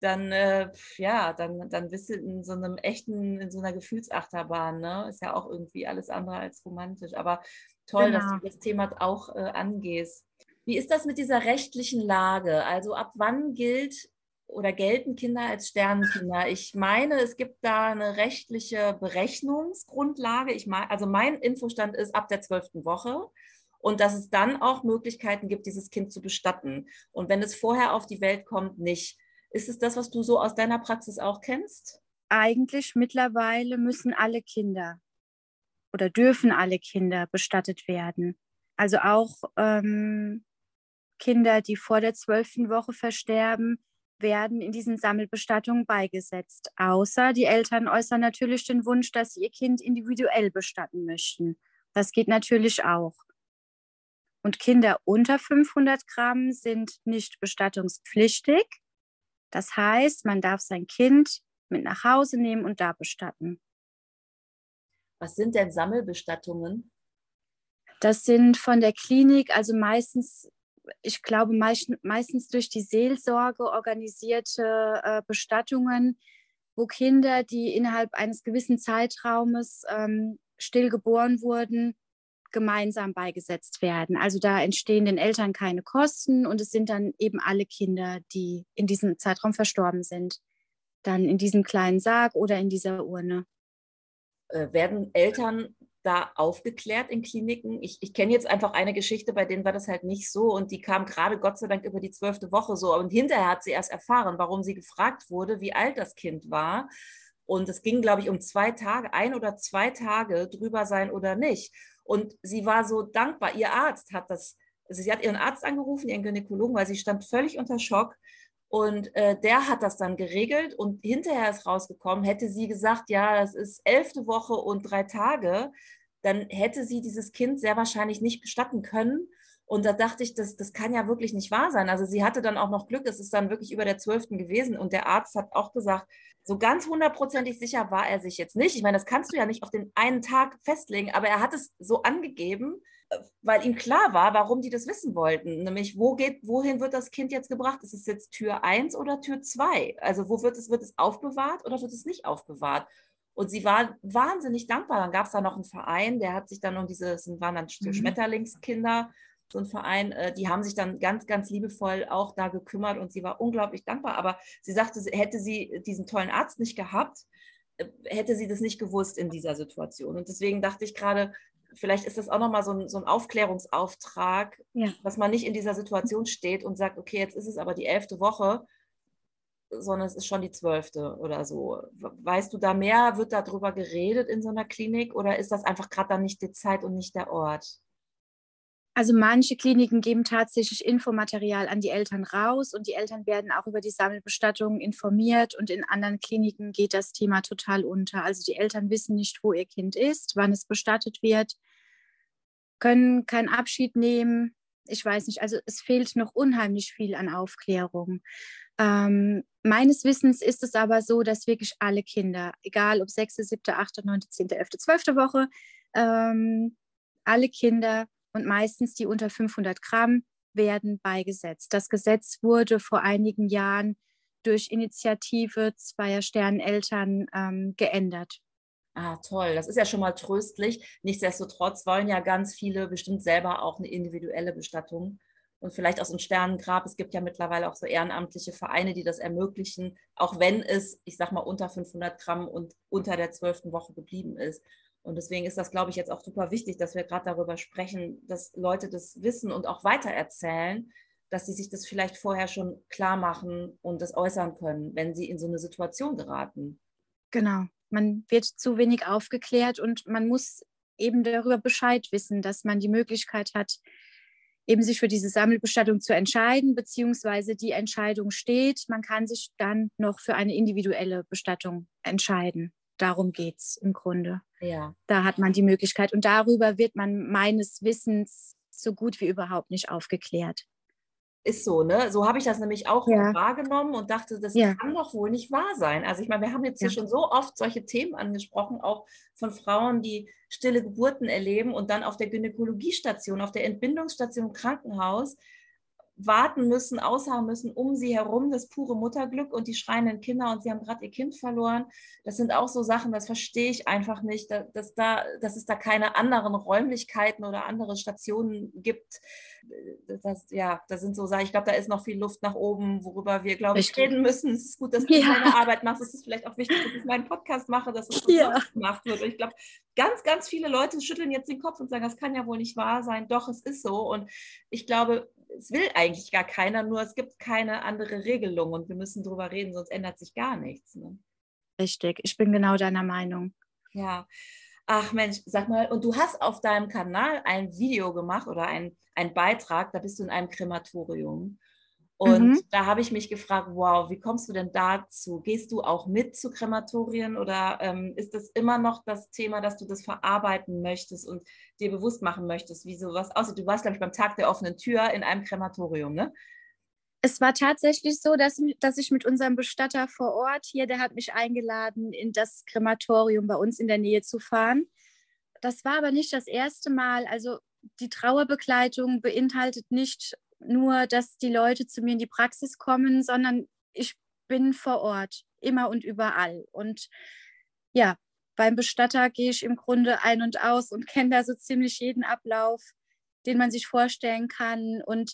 dann, äh, ja, dann, dann bist du in so einem echten, in so einer Gefühlsachterbahn, ne? Ist ja auch irgendwie alles andere als romantisch. Aber toll, genau. dass du das Thema auch äh, angehst. Wie ist das mit dieser rechtlichen Lage? Also ab wann gilt oder gelten Kinder als Sternenkinder? Ich meine, es gibt da eine rechtliche Berechnungsgrundlage. Ich meine, also mein Infostand ist ab der zwölften Woche und dass es dann auch Möglichkeiten gibt, dieses Kind zu bestatten. Und wenn es vorher auf die Welt kommt, nicht. Ist es das, was du so aus deiner Praxis auch kennst? Eigentlich mittlerweile müssen alle Kinder oder dürfen alle Kinder bestattet werden. Also auch ähm, Kinder, die vor der zwölften Woche versterben, werden in diesen Sammelbestattungen beigesetzt. Außer die Eltern äußern natürlich den Wunsch, dass sie ihr Kind individuell bestatten möchten. Das geht natürlich auch. Und Kinder unter 500 Gramm sind nicht bestattungspflichtig. Das heißt, man darf sein Kind mit nach Hause nehmen und da bestatten. Was sind denn Sammelbestattungen? Das sind von der Klinik, also meistens, ich glaube, meistens durch die Seelsorge organisierte äh, Bestattungen, wo Kinder, die innerhalb eines gewissen Zeitraumes ähm, stillgeboren wurden, gemeinsam beigesetzt werden. Also da entstehen den Eltern keine Kosten und es sind dann eben alle Kinder, die in diesem Zeitraum verstorben sind. dann in diesem kleinen Sarg oder in dieser Urne. Äh, werden Eltern da aufgeklärt in Kliniken? Ich, ich kenne jetzt einfach eine Geschichte, bei denen war das halt nicht so und die kam gerade Gott sei Dank über die zwölfte Woche so. Und hinterher hat sie erst erfahren, warum sie gefragt wurde, wie alt das Kind war. Und es ging, glaube ich, um zwei Tage, ein oder zwei Tage drüber sein oder nicht. Und sie war so dankbar. Ihr Arzt hat das, also sie hat ihren Arzt angerufen, ihren Gynäkologen, weil sie stand völlig unter Schock. Und äh, der hat das dann geregelt und hinterher ist rausgekommen, hätte sie gesagt, ja, das ist elfte Woche und drei Tage, dann hätte sie dieses Kind sehr wahrscheinlich nicht bestatten können. Und da dachte ich, das, das kann ja wirklich nicht wahr sein. Also sie hatte dann auch noch Glück, es ist dann wirklich über der zwölften gewesen. Und der Arzt hat auch gesagt, so ganz hundertprozentig sicher war er sich jetzt nicht. Ich meine, das kannst du ja nicht auf den einen Tag festlegen, aber er hat es so angegeben, weil ihm klar war, warum die das wissen wollten. Nämlich, wo geht, wohin wird das Kind jetzt gebracht? Ist es jetzt Tür 1 oder Tür 2? Also wo wird es, wird es aufbewahrt oder wird es nicht aufbewahrt? Und sie war wahnsinnig dankbar. Dann gab es da noch einen Verein, der hat sich dann um diese, das waren dann mhm. Schmetterlingskinder, so ein Verein, äh, die haben sich dann ganz, ganz liebevoll auch da gekümmert und sie war unglaublich dankbar. Aber sie sagte, hätte sie diesen tollen Arzt nicht gehabt, äh, hätte sie das nicht gewusst in dieser Situation. Und deswegen dachte ich gerade, vielleicht ist das auch nochmal so ein, so ein Aufklärungsauftrag, ja. dass man nicht in dieser Situation steht und sagt, okay, jetzt ist es aber die elfte Woche sondern es ist schon die zwölfte oder so. Weißt du da mehr? Wird darüber geredet in so einer Klinik oder ist das einfach gerade dann nicht die Zeit und nicht der Ort? Also manche Kliniken geben tatsächlich Infomaterial an die Eltern raus und die Eltern werden auch über die Sammelbestattung informiert und in anderen Kliniken geht das Thema total unter. Also die Eltern wissen nicht, wo ihr Kind ist, wann es bestattet wird, können keinen Abschied nehmen. Ich weiß nicht, also es fehlt noch unheimlich viel an Aufklärung. Ähm, meines Wissens ist es aber so, dass wirklich alle Kinder, egal ob 6., 7., 8., 9., 10., 11., 12. Woche, ähm, alle Kinder und meistens die unter 500 Gramm werden beigesetzt. Das Gesetz wurde vor einigen Jahren durch Initiative zweier Sterneltern ähm, geändert. Ah, toll. Das ist ja schon mal tröstlich. Nichtsdestotrotz wollen ja ganz viele bestimmt selber auch eine individuelle Bestattung und vielleicht aus dem Sternengrab. Es gibt ja mittlerweile auch so ehrenamtliche Vereine, die das ermöglichen, auch wenn es, ich sag mal, unter 500 Gramm und unter der zwölften Woche geblieben ist. Und deswegen ist das, glaube ich, jetzt auch super wichtig, dass wir gerade darüber sprechen, dass Leute das wissen und auch weitererzählen, dass sie sich das vielleicht vorher schon klar machen und das äußern können, wenn sie in so eine Situation geraten. Genau. Man wird zu wenig aufgeklärt und man muss eben darüber Bescheid wissen, dass man die Möglichkeit hat, eben sich für diese Sammelbestattung zu entscheiden, beziehungsweise die Entscheidung steht. Man kann sich dann noch für eine individuelle Bestattung entscheiden. Darum geht es im Grunde. Ja. Da hat man die Möglichkeit. Und darüber wird man meines Wissens so gut wie überhaupt nicht aufgeklärt. Ist so, ne? So habe ich das nämlich auch ja. wahrgenommen und dachte, das ja. kann doch wohl nicht wahr sein. Also ich meine, wir haben jetzt hier schon so oft solche Themen angesprochen, auch von Frauen, die stille Geburten erleben und dann auf der Gynäkologiestation, auf der Entbindungsstation im Krankenhaus warten müssen, ausharren müssen, um sie herum das pure Mutterglück und die schreienden Kinder und sie haben gerade ihr Kind verloren. Das sind auch so Sachen, das verstehe ich einfach nicht, dass, da, dass es da keine anderen Räumlichkeiten oder andere Stationen gibt. Das, ja, da sind so Sachen, ich glaube, da ist noch viel Luft nach oben, worüber wir, glaube ich, reden müssen. Es ist gut, dass du ja. deine Arbeit machst. Es ist vielleicht auch wichtig, dass ich meinen Podcast mache, dass es so ja. gemacht wird. Und ich glaube, ganz, ganz viele Leute schütteln jetzt den Kopf und sagen, das kann ja wohl nicht wahr sein. Doch, es ist so. Und ich glaube, es will eigentlich gar keiner, nur es gibt keine andere Regelung und wir müssen darüber reden, sonst ändert sich gar nichts. Ne? Richtig, ich bin genau deiner Meinung. Ja. Ach Mensch, sag mal, und du hast auf deinem Kanal ein Video gemacht oder ein, ein Beitrag, da bist du in einem Krematorium. Und mhm. da habe ich mich gefragt, wow, wie kommst du denn dazu? Gehst du auch mit zu Krematorien oder ähm, ist das immer noch das Thema, dass du das verarbeiten möchtest und dir bewusst machen möchtest, wie sowas aussieht? Du warst, glaube ich, beim Tag der offenen Tür in einem Krematorium, ne? Es war tatsächlich so, dass, dass ich mit unserem Bestatter vor Ort hier, der hat mich eingeladen, in das Krematorium bei uns in der Nähe zu fahren. Das war aber nicht das erste Mal. Also die Trauerbegleitung beinhaltet nicht nur, dass die Leute zu mir in die Praxis kommen, sondern ich bin vor Ort, immer und überall. Und ja, beim Bestatter gehe ich im Grunde ein und aus und kenne da so ziemlich jeden Ablauf, den man sich vorstellen kann. Und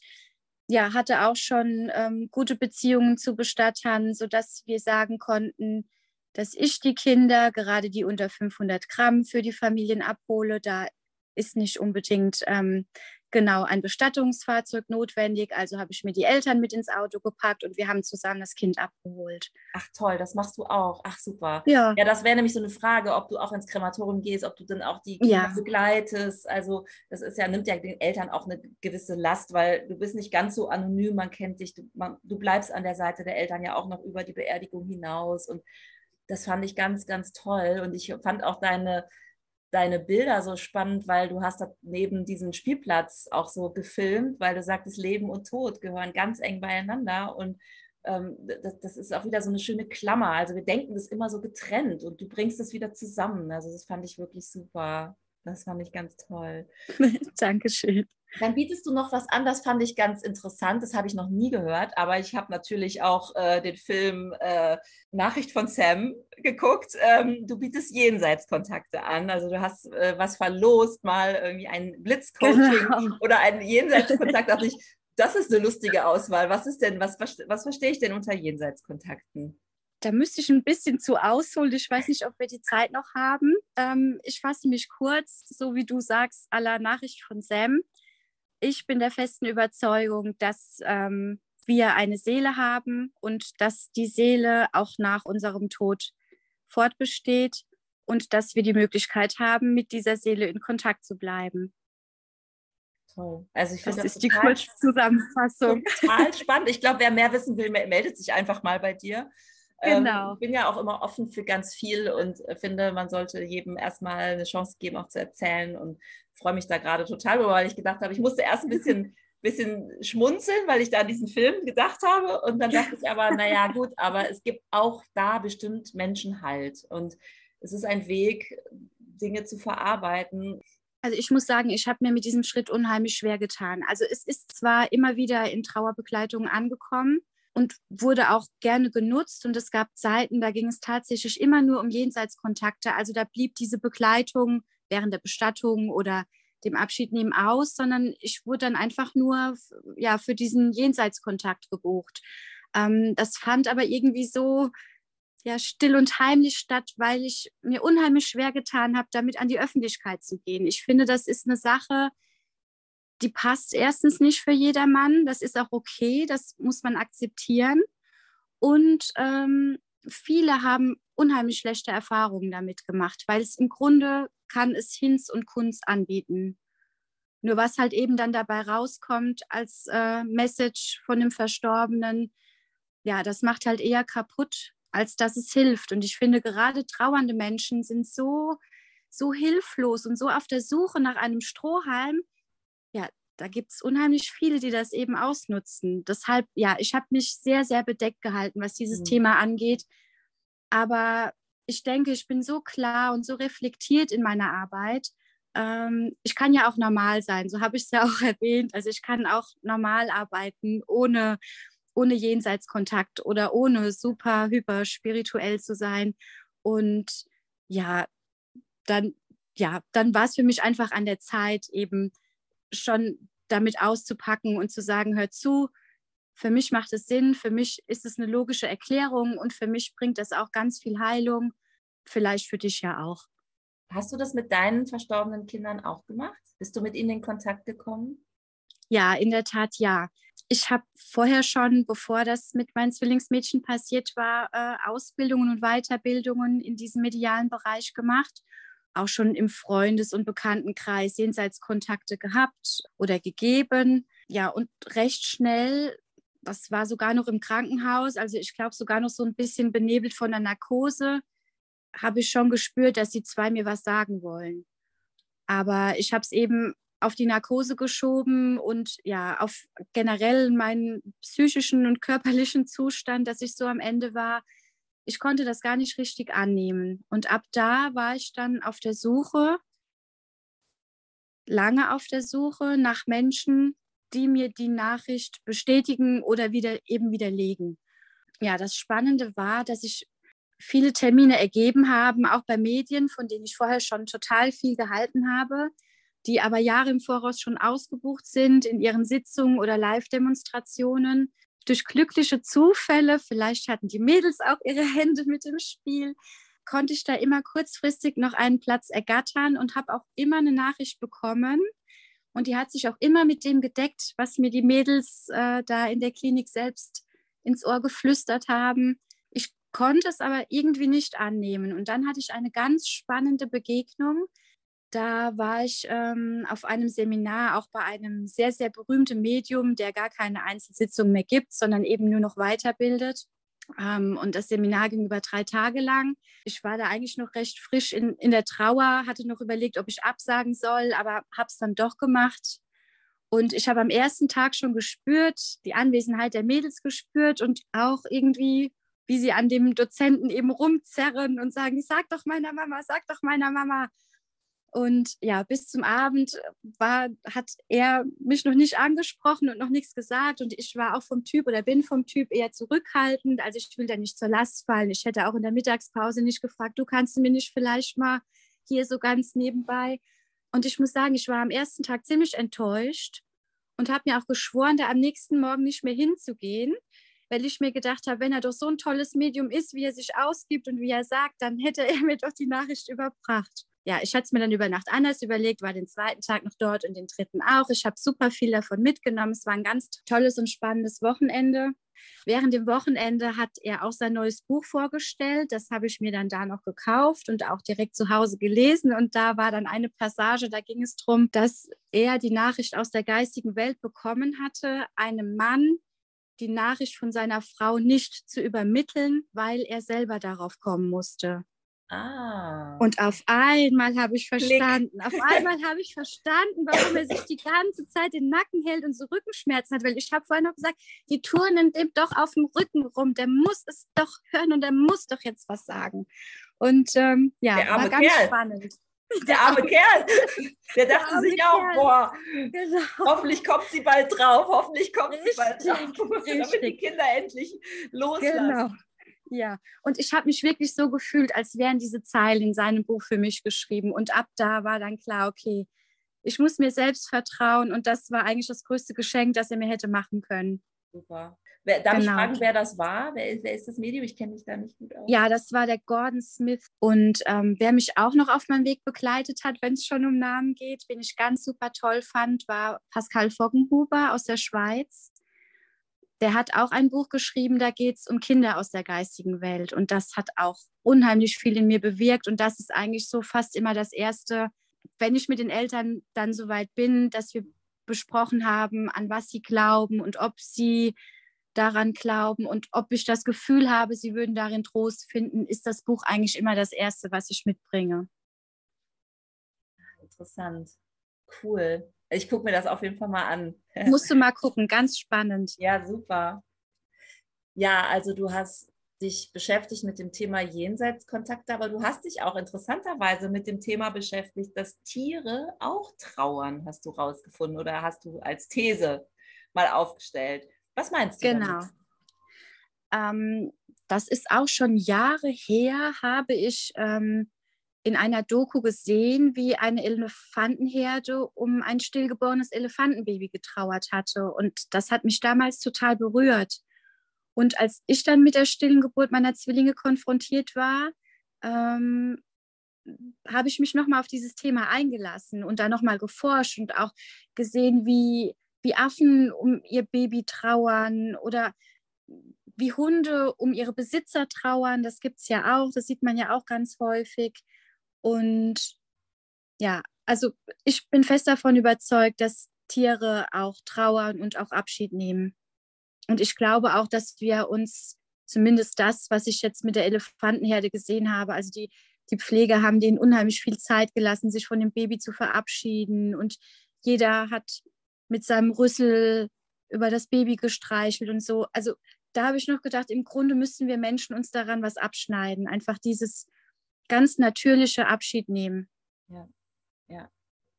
ja, hatte auch schon ähm, gute Beziehungen zu Bestattern, sodass wir sagen konnten, dass ich die Kinder, gerade die unter 500 Gramm, für die Familien abhole. Da ist nicht unbedingt ähm, genau ein Bestattungsfahrzeug notwendig. Also habe ich mir die Eltern mit ins Auto gepackt und wir haben zusammen das Kind abgeholt. Ach toll, das machst du auch. Ach super. Ja, ja das wäre nämlich so eine Frage, ob du auch ins Krematorium gehst, ob du dann auch die Kinder ja. begleitest. Also das ist ja, nimmt ja den Eltern auch eine gewisse Last, weil du bist nicht ganz so anonym, man kennt dich, du, man, du bleibst an der Seite der Eltern ja auch noch über die Beerdigung hinaus und das fand ich ganz, ganz toll. Und ich fand auch deine deine Bilder so spannend, weil du hast neben diesem Spielplatz auch so gefilmt, weil du sagtest, Leben und Tod gehören ganz eng beieinander und ähm, das, das, ist auch wieder so eine schöne Klammer. Also wir denken das immer so getrennt und du bringst es wieder zusammen. Also das fand ich wirklich super. Das fand ich ganz toll. Dankeschön. Dann bietest du noch was an, das fand ich ganz interessant, das habe ich noch nie gehört, aber ich habe natürlich auch äh, den Film äh, Nachricht von Sam geguckt. Ähm, du bietest Jenseitskontakte an, also du hast äh, was verlost, mal irgendwie ein Blitzcoaching genau. oder einen Jenseitskontakt. dachte ich, das ist eine lustige Auswahl. Was ist denn, was, was, was verstehe ich denn unter Jenseitskontakten? Da müsste ich ein bisschen zu ausholen. Ich weiß nicht, ob wir die Zeit noch haben. Ähm, ich fasse mich kurz, so wie du sagst, aller Nachricht von Sam ich bin der festen Überzeugung, dass ähm, wir eine Seele haben und dass die Seele auch nach unserem Tod fortbesteht und dass wir die Möglichkeit haben, mit dieser Seele in Kontakt zu bleiben. Toll. Also ich das, das ist die Kurzzusammenfassung. Total spannend. Ich glaube, wer mehr wissen will, meldet sich einfach mal bei dir. Ähm, genau. ich bin ja auch immer offen für ganz viel und finde, man sollte jedem erstmal eine Chance geben, auch zu erzählen und freue mich da gerade total drüber, weil ich gedacht habe, ich musste erst ein bisschen, bisschen schmunzeln, weil ich da an diesen Film gedacht habe und dann dachte ich aber, naja gut, aber es gibt auch da bestimmt Menschen halt und es ist ein Weg, Dinge zu verarbeiten. Also ich muss sagen, ich habe mir mit diesem Schritt unheimlich schwer getan. Also es ist zwar immer wieder in Trauerbegleitung angekommen, und wurde auch gerne genutzt. Und es gab Zeiten, da ging es tatsächlich immer nur um Jenseitskontakte. Also da blieb diese Begleitung während der Bestattung oder dem Abschied nehmen aus, sondern ich wurde dann einfach nur ja, für diesen Jenseitskontakt gebucht. Ähm, das fand aber irgendwie so ja, still und heimlich statt, weil ich mir unheimlich schwer getan habe, damit an die Öffentlichkeit zu gehen. Ich finde, das ist eine Sache, die passt erstens nicht für jedermann. Das ist auch okay, das muss man akzeptieren. Und ähm, viele haben unheimlich schlechte Erfahrungen damit gemacht, weil es im Grunde kann es Hinz und Kunst anbieten. Nur was halt eben dann dabei rauskommt als äh, Message von dem Verstorbenen, ja, das macht halt eher kaputt, als dass es hilft. Und ich finde, gerade trauernde Menschen sind so, so hilflos und so auf der Suche nach einem Strohhalm, ja, da gibt es unheimlich viele, die das eben ausnutzen. Deshalb, ja, ich habe mich sehr, sehr bedeckt gehalten, was dieses mhm. Thema angeht. Aber ich denke, ich bin so klar und so reflektiert in meiner Arbeit. Ähm, ich kann ja auch normal sein, so habe ich es ja auch erwähnt. Also ich kann auch normal arbeiten, ohne, ohne Jenseitskontakt oder ohne super hyper spirituell zu sein. Und ja, dann, ja, dann war es für mich einfach an der Zeit, eben schon damit auszupacken und zu sagen, hör zu, für mich macht es Sinn, für mich ist es eine logische Erklärung und für mich bringt das auch ganz viel Heilung, vielleicht für dich ja auch. Hast du das mit deinen verstorbenen Kindern auch gemacht? Bist du mit ihnen in Kontakt gekommen? Ja, in der Tat ja. Ich habe vorher schon, bevor das mit meinen Zwillingsmädchen passiert war, äh, Ausbildungen und Weiterbildungen in diesem medialen Bereich gemacht auch schon im Freundes- und Bekanntenkreis Jenseitskontakte gehabt oder gegeben. Ja, und recht schnell, das war sogar noch im Krankenhaus, also ich glaube sogar noch so ein bisschen benebelt von der Narkose, habe ich schon gespürt, dass die zwei mir was sagen wollen. Aber ich habe es eben auf die Narkose geschoben und ja, auf generell meinen psychischen und körperlichen Zustand, dass ich so am Ende war, ich konnte das gar nicht richtig annehmen. Und ab da war ich dann auf der Suche, lange auf der Suche nach Menschen, die mir die Nachricht bestätigen oder wieder eben widerlegen. Ja, das Spannende war, dass ich viele Termine ergeben haben, auch bei Medien, von denen ich vorher schon total viel gehalten habe. die aber Jahre im Voraus schon ausgebucht sind in ihren Sitzungen oder Live-Demonstrationen. Durch glückliche Zufälle, vielleicht hatten die Mädels auch ihre Hände mit im Spiel, konnte ich da immer kurzfristig noch einen Platz ergattern und habe auch immer eine Nachricht bekommen. Und die hat sich auch immer mit dem gedeckt, was mir die Mädels äh, da in der Klinik selbst ins Ohr geflüstert haben. Ich konnte es aber irgendwie nicht annehmen. Und dann hatte ich eine ganz spannende Begegnung. Da war ich ähm, auf einem Seminar auch bei einem sehr, sehr berühmten Medium, der gar keine Einzelsitzung mehr gibt, sondern eben nur noch weiterbildet. Ähm, und das Seminar ging über drei Tage lang. Ich war da eigentlich noch recht frisch in, in der Trauer, hatte noch überlegt, ob ich absagen soll, aber habe es dann doch gemacht. Und ich habe am ersten Tag schon gespürt, die Anwesenheit der Mädels gespürt und auch irgendwie, wie sie an dem Dozenten eben rumzerren und sagen, sag doch meiner Mama, sag doch meiner Mama. Und ja, bis zum Abend war, hat er mich noch nicht angesprochen und noch nichts gesagt. Und ich war auch vom Typ oder bin vom Typ eher zurückhaltend. Also ich will da nicht zur Last fallen. Ich hätte auch in der Mittagspause nicht gefragt, du kannst mir nicht vielleicht mal hier so ganz nebenbei. Und ich muss sagen, ich war am ersten Tag ziemlich enttäuscht und habe mir auch geschworen, da am nächsten Morgen nicht mehr hinzugehen, weil ich mir gedacht habe, wenn er doch so ein tolles Medium ist, wie er sich ausgibt und wie er sagt, dann hätte er mir doch die Nachricht überbracht ja, ich hatte es mir dann über Nacht anders überlegt, war den zweiten Tag noch dort und den dritten auch. Ich habe super viel davon mitgenommen. Es war ein ganz tolles und spannendes Wochenende. Während dem Wochenende hat er auch sein neues Buch vorgestellt. Das habe ich mir dann da noch gekauft und auch direkt zu Hause gelesen. Und da war dann eine Passage, da ging es darum, dass er die Nachricht aus der geistigen Welt bekommen hatte, einem Mann die Nachricht von seiner Frau nicht zu übermitteln, weil er selber darauf kommen musste. Ah. Und auf einmal habe ich verstanden, Klick. auf einmal habe ich verstanden, warum er sich die ganze Zeit den Nacken hält und so Rückenschmerzen hat. Weil ich habe vorhin noch gesagt, die turnen dem doch auf dem Rücken rum. Der muss es doch hören und der muss doch jetzt was sagen. Und ähm, ja, war ganz Kerl. spannend. Der arme Kerl, der dachte der sich auch, Kerl. boah, genau. hoffentlich kommt sie bald drauf, hoffentlich kommt richtig, sie bald drauf, damit die Kinder endlich loslassen. Genau. Ja, und ich habe mich wirklich so gefühlt, als wären diese Zeilen in seinem Buch für mich geschrieben. Und ab da war dann klar, okay, ich muss mir selbst vertrauen und das war eigentlich das größte Geschenk, das er mir hätte machen können. Super. Wer, darf genau. ich fragen, wer das war? Wer, wer ist das Medium? Ich kenne mich da nicht gut aus. Ja, das war der Gordon Smith. Und ähm, wer mich auch noch auf meinem Weg begleitet hat, wenn es schon um Namen geht, den ich ganz super toll fand, war Pascal Foggenhuber aus der Schweiz der hat auch ein Buch geschrieben, da geht es um Kinder aus der geistigen Welt. Und das hat auch unheimlich viel in mir bewirkt. Und das ist eigentlich so fast immer das Erste, wenn ich mit den Eltern dann soweit bin, dass wir besprochen haben, an was sie glauben und ob sie daran glauben und ob ich das Gefühl habe, sie würden darin Trost finden, ist das Buch eigentlich immer das Erste, was ich mitbringe. Interessant. Cool. Ich gucke mir das auf jeden Fall mal an. Musst du mal gucken, ganz spannend. Ja, super. Ja, also du hast dich beschäftigt mit dem Thema Jenseitskontakte, aber du hast dich auch interessanterweise mit dem Thema beschäftigt, dass Tiere auch trauern, hast du rausgefunden oder hast du als These mal aufgestellt. Was meinst du? Genau. Ähm, das ist auch schon Jahre her, habe ich ähm, in einer Doku gesehen, wie eine Elefantenherde um ein stillgeborenes Elefantenbaby getrauert hatte. Und das hat mich damals total berührt. Und als ich dann mit der stillen Geburt meiner Zwillinge konfrontiert war, ähm, habe ich mich nochmal auf dieses Thema eingelassen und da nochmal geforscht und auch gesehen, wie, wie Affen um ihr Baby trauern oder wie Hunde um ihre Besitzer trauern. Das gibt es ja auch, das sieht man ja auch ganz häufig. Und ja, also ich bin fest davon überzeugt, dass Tiere auch trauern und auch Abschied nehmen. Und ich glaube auch, dass wir uns zumindest das, was ich jetzt mit der Elefantenherde gesehen habe, also die, die Pfleger haben denen unheimlich viel Zeit gelassen, sich von dem Baby zu verabschieden. Und jeder hat mit seinem Rüssel über das Baby gestreichelt und so. Also da habe ich noch gedacht, im Grunde müssen wir Menschen uns daran was abschneiden. Einfach dieses ganz natürliche Abschied nehmen. Ja, ja,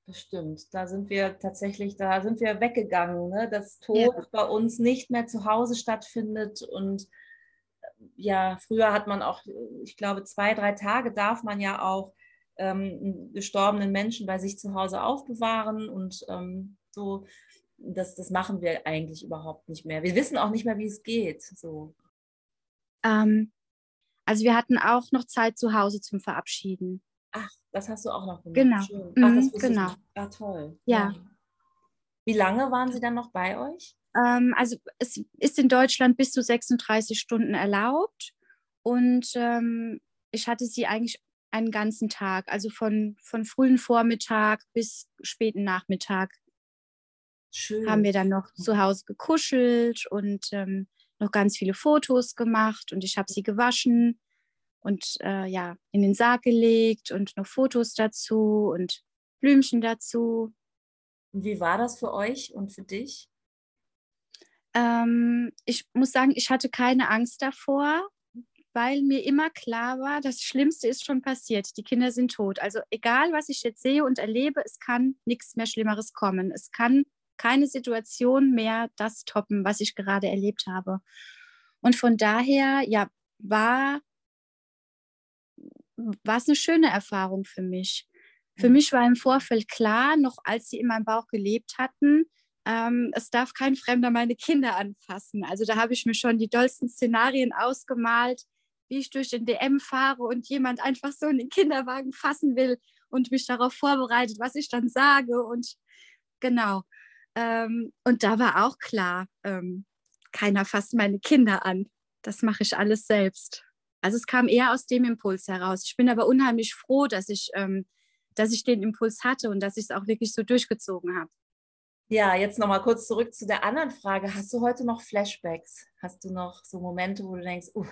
das stimmt. Da sind wir tatsächlich, da sind wir weggegangen, ne? dass Tod ja. bei uns nicht mehr zu Hause stattfindet und ja, früher hat man auch, ich glaube, zwei, drei Tage darf man ja auch ähm, gestorbenen Menschen bei sich zu Hause aufbewahren und ähm, so. Das, das machen wir eigentlich überhaupt nicht mehr. Wir wissen auch nicht mehr, wie es geht. So. Ähm, also wir hatten auch noch Zeit zu Hause zum Verabschieden. Ach, das hast du auch noch gemacht. Genau. Ach, das mhm, genau. Ah, toll. Ja. ja. Wie lange waren Sie dann noch bei euch? Ähm, also es ist in Deutschland bis zu 36 Stunden erlaubt und ähm, ich hatte sie eigentlich einen ganzen Tag, also von, von frühen Vormittag bis späten Nachmittag. Schön. Haben wir dann noch zu Hause gekuschelt und ähm, noch ganz viele Fotos gemacht und ich habe sie gewaschen und äh, ja, in den Sarg gelegt und noch Fotos dazu und Blümchen dazu. Und wie war das für euch und für dich? Ähm, ich muss sagen, ich hatte keine Angst davor, weil mir immer klar war, das Schlimmste ist schon passiert. Die Kinder sind tot. Also egal, was ich jetzt sehe und erlebe, es kann nichts mehr Schlimmeres kommen. Es kann keine Situation mehr das toppen, was ich gerade erlebt habe. Und von daher, ja, war, war es eine schöne Erfahrung für mich. Für mhm. mich war im Vorfeld klar, noch als sie in meinem Bauch gelebt hatten, ähm, es darf kein Fremder meine Kinder anfassen. Also da habe ich mir schon die dollsten Szenarien ausgemalt, wie ich durch den DM fahre und jemand einfach so in den Kinderwagen fassen will und mich darauf vorbereitet, was ich dann sage. Und genau. Ähm, und da war auch klar, ähm, keiner fasst meine Kinder an. Das mache ich alles selbst. Also es kam eher aus dem Impuls heraus. Ich bin aber unheimlich froh, dass ich, ähm, dass ich den Impuls hatte und dass ich es auch wirklich so durchgezogen habe. Ja, jetzt nochmal kurz zurück zu der anderen Frage. Hast du heute noch Flashbacks? Hast du noch so Momente, wo du denkst, uh,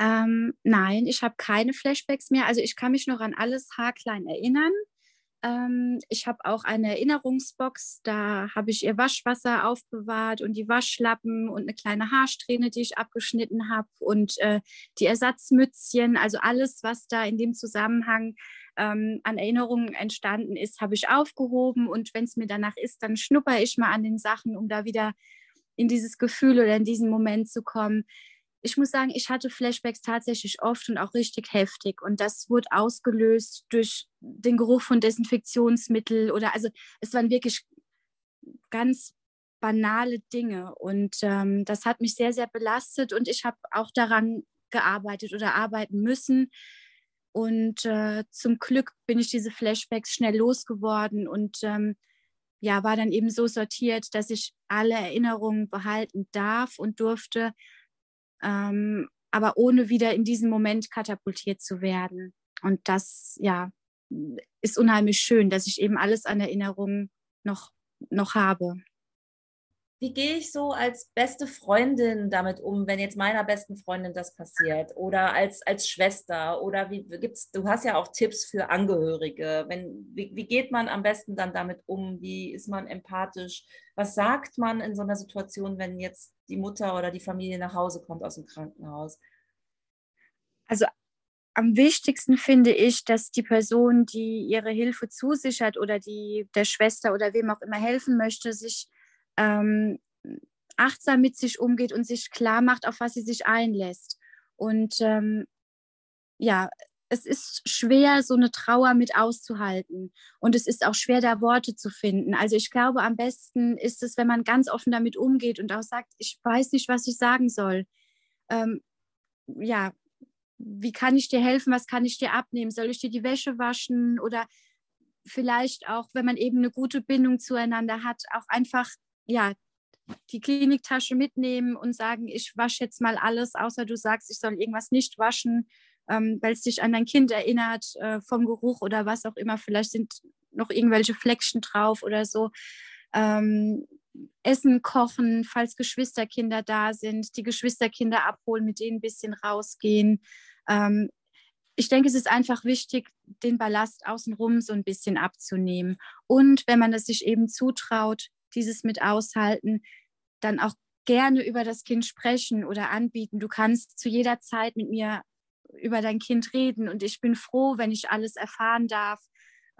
ähm, nein, ich habe keine Flashbacks mehr. Also ich kann mich noch an alles haarklein erinnern. Ähm, ich habe auch eine Erinnerungsbox, da habe ich ihr Waschwasser aufbewahrt und die Waschlappen und eine kleine Haarsträhne, die ich abgeschnitten habe und äh, die Ersatzmützchen, also alles, was da in dem Zusammenhang ähm, an Erinnerungen entstanden ist, habe ich aufgehoben und wenn es mir danach ist, dann schnupper ich mal an den Sachen, um da wieder in dieses Gefühl oder in diesen Moment zu kommen ich muss sagen, ich hatte Flashbacks tatsächlich oft und auch richtig heftig. Und das wurde ausgelöst durch den Geruch von Desinfektionsmittel oder also es waren wirklich ganz banale Dinge. Und ähm, das hat mich sehr, sehr belastet und ich habe auch daran gearbeitet oder arbeiten müssen. Und äh, zum Glück bin ich diese Flashbacks schnell losgeworden und ähm, ja, war dann eben so sortiert, dass ich alle Erinnerungen behalten darf und durfte ähm, aber ohne wieder in diesen Moment katapultiert zu werden. Und das, ja, ist unheimlich schön, dass ich eben alles an Erinnerungen noch, noch habe. Wie gehe ich so als beste Freundin damit um, wenn jetzt meiner besten Freundin das passiert? Oder als, als Schwester? Oder wie gibt's, du hast ja auch Tipps für Angehörige. Wenn, wie, wie geht man am besten dann damit um? Wie ist man empathisch? Was sagt man in so einer Situation, wenn jetzt die Mutter oder die Familie nach Hause kommt aus dem Krankenhaus? Also am wichtigsten finde ich, dass die Person, die ihre Hilfe zusichert oder die der Schwester oder wem auch immer helfen möchte, sich ähm, achtsam mit sich umgeht und sich klar macht, auf was sie sich einlässt. Und ähm, ja, es ist schwer, so eine Trauer mit auszuhalten. Und es ist auch schwer, da Worte zu finden. Also ich glaube, am besten ist es, wenn man ganz offen damit umgeht und auch sagt, ich weiß nicht, was ich sagen soll. Ähm, ja, wie kann ich dir helfen? Was kann ich dir abnehmen? Soll ich dir die Wäsche waschen? Oder vielleicht auch, wenn man eben eine gute Bindung zueinander hat, auch einfach ja, die Kliniktasche mitnehmen und sagen, ich wasche jetzt mal alles, außer du sagst, ich soll irgendwas nicht waschen, ähm, weil es dich an dein Kind erinnert, äh, vom Geruch oder was auch immer. Vielleicht sind noch irgendwelche Fleckchen drauf oder so. Ähm, Essen kochen, falls Geschwisterkinder da sind, die Geschwisterkinder abholen, mit denen ein bisschen rausgehen. Ähm, ich denke, es ist einfach wichtig, den Ballast außenrum so ein bisschen abzunehmen. Und wenn man es sich eben zutraut, dieses mit aushalten, dann auch gerne über das Kind sprechen oder anbieten. Du kannst zu jeder Zeit mit mir über dein Kind reden und ich bin froh, wenn ich alles erfahren darf.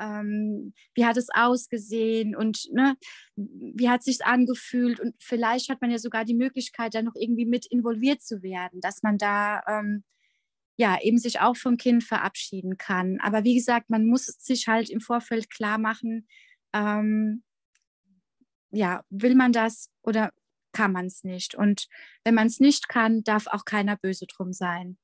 Ähm, wie hat es ausgesehen und ne, wie hat es sich angefühlt und vielleicht hat man ja sogar die Möglichkeit, da noch irgendwie mit involviert zu werden, dass man da ähm, ja, eben sich auch vom Kind verabschieden kann. Aber wie gesagt, man muss sich halt im Vorfeld klar machen, ähm, ja, will man das oder kann man es nicht? Und wenn man es nicht kann, darf auch keiner böse drum sein.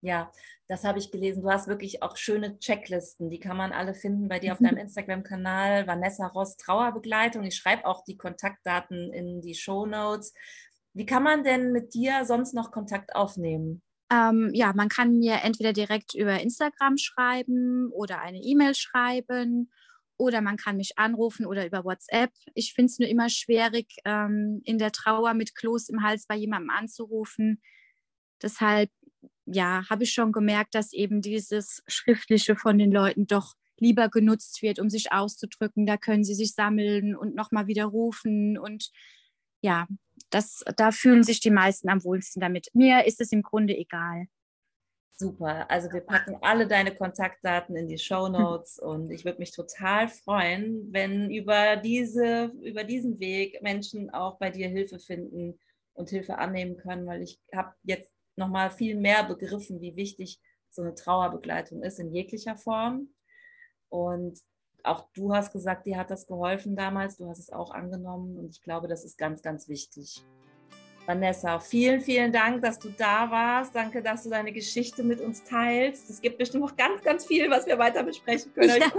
Ja, das habe ich gelesen. Du hast wirklich auch schöne Checklisten. Die kann man alle finden bei dir auf deinem Instagram-Kanal. Vanessa Ross Trauerbegleitung. Ich schreibe auch die Kontaktdaten in die Show Notes. Wie kann man denn mit dir sonst noch Kontakt aufnehmen? Ähm, ja, man kann mir entweder direkt über Instagram schreiben oder eine E-Mail schreiben oder man kann mich anrufen oder über WhatsApp. Ich finde es nur immer schwierig, ähm, in der Trauer mit Kloß im Hals bei jemandem anzurufen. Deshalb, ja, habe ich schon gemerkt, dass eben dieses Schriftliche von den Leuten doch lieber genutzt wird, um sich auszudrücken. Da können sie sich sammeln und nochmal wieder rufen und ja, das, da fühlen sich die meisten am wohlsten damit. Mir ist es im Grunde egal. Super. Also wir packen alle deine Kontaktdaten in die Show Notes und ich würde mich total freuen, wenn über, diese, über diesen Weg Menschen auch bei dir Hilfe finden und Hilfe annehmen können, weil ich habe jetzt nochmal viel mehr begriffen, wie wichtig so eine Trauerbegleitung ist in jeglicher Form. Und auch du hast gesagt, dir hat das geholfen damals, du hast es auch angenommen und ich glaube, das ist ganz, ganz wichtig. Vanessa, vielen, vielen Dank, dass du da warst. Danke, dass du deine Geschichte mit uns teilst. Es gibt bestimmt noch ganz, ganz viel, was wir weiter besprechen können. Ja,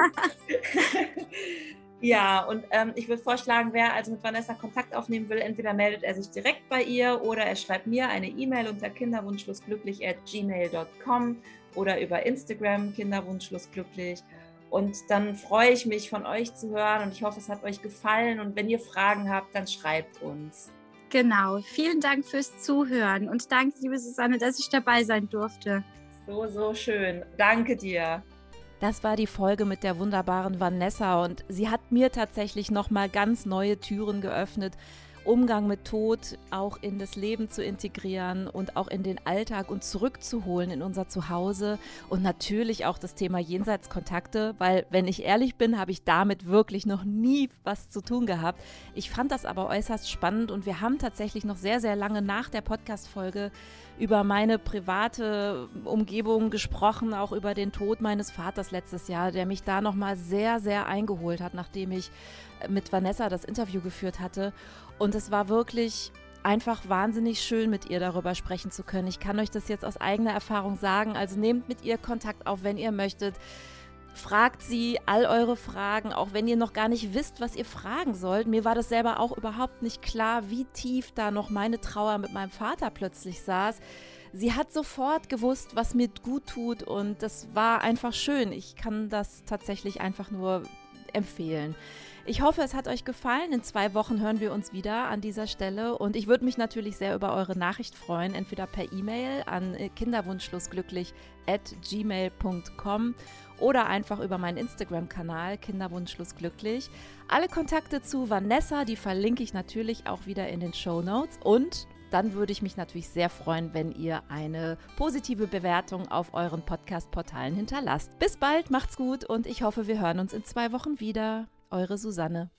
ja und ähm, ich würde vorschlagen, wer also mit Vanessa Kontakt aufnehmen will, entweder meldet er sich direkt bei ihr oder er schreibt mir eine E-Mail unter kinderwunschlosglücklich at gmail.com oder über Instagram kinderwunschlosglücklich. Und dann freue ich mich, von euch zu hören und ich hoffe, es hat euch gefallen. Und wenn ihr Fragen habt, dann schreibt uns. Genau. Vielen Dank fürs Zuhören und danke, liebe Susanne, dass ich dabei sein durfte. So, so schön. Danke dir. Das war die Folge mit der wunderbaren Vanessa und sie hat mir tatsächlich nochmal ganz neue Türen geöffnet Umgang mit Tod auch in das Leben zu integrieren und auch in den Alltag und zurückzuholen in unser Zuhause und natürlich auch das Thema Jenseitskontakte, weil wenn ich ehrlich bin, habe ich damit wirklich noch nie was zu tun gehabt. Ich fand das aber äußerst spannend und wir haben tatsächlich noch sehr, sehr lange nach der Podcast-Folge über meine private Umgebung gesprochen, auch über den Tod meines Vaters letztes Jahr, der mich da nochmal sehr, sehr eingeholt hat, nachdem ich mit Vanessa das Interview geführt hatte. Und es war wirklich einfach wahnsinnig schön, mit ihr darüber sprechen zu können. Ich kann euch das jetzt aus eigener Erfahrung sagen. Also nehmt mit ihr Kontakt auf, wenn ihr möchtet. Fragt sie all eure Fragen, auch wenn ihr noch gar nicht wisst, was ihr fragen sollt. Mir war das selber auch überhaupt nicht klar, wie tief da noch meine Trauer mit meinem Vater plötzlich saß. Sie hat sofort gewusst, was mir gut tut und das war einfach schön. Ich kann das tatsächlich einfach nur empfehlen. Ich hoffe, es hat euch gefallen. In zwei Wochen hören wir uns wieder an dieser Stelle und ich würde mich natürlich sehr über eure Nachricht freuen, entweder per E-Mail an kinderwunschlosglücklich at gmail.com oder einfach über meinen Instagram-Kanal kinderwunschlosglücklich. Alle Kontakte zu Vanessa, die verlinke ich natürlich auch wieder in den Show Notes und dann würde ich mich natürlich sehr freuen, wenn ihr eine positive Bewertung auf euren Podcast-Portalen hinterlasst. Bis bald, macht's gut und ich hoffe, wir hören uns in zwei Wochen wieder. Eure Susanne.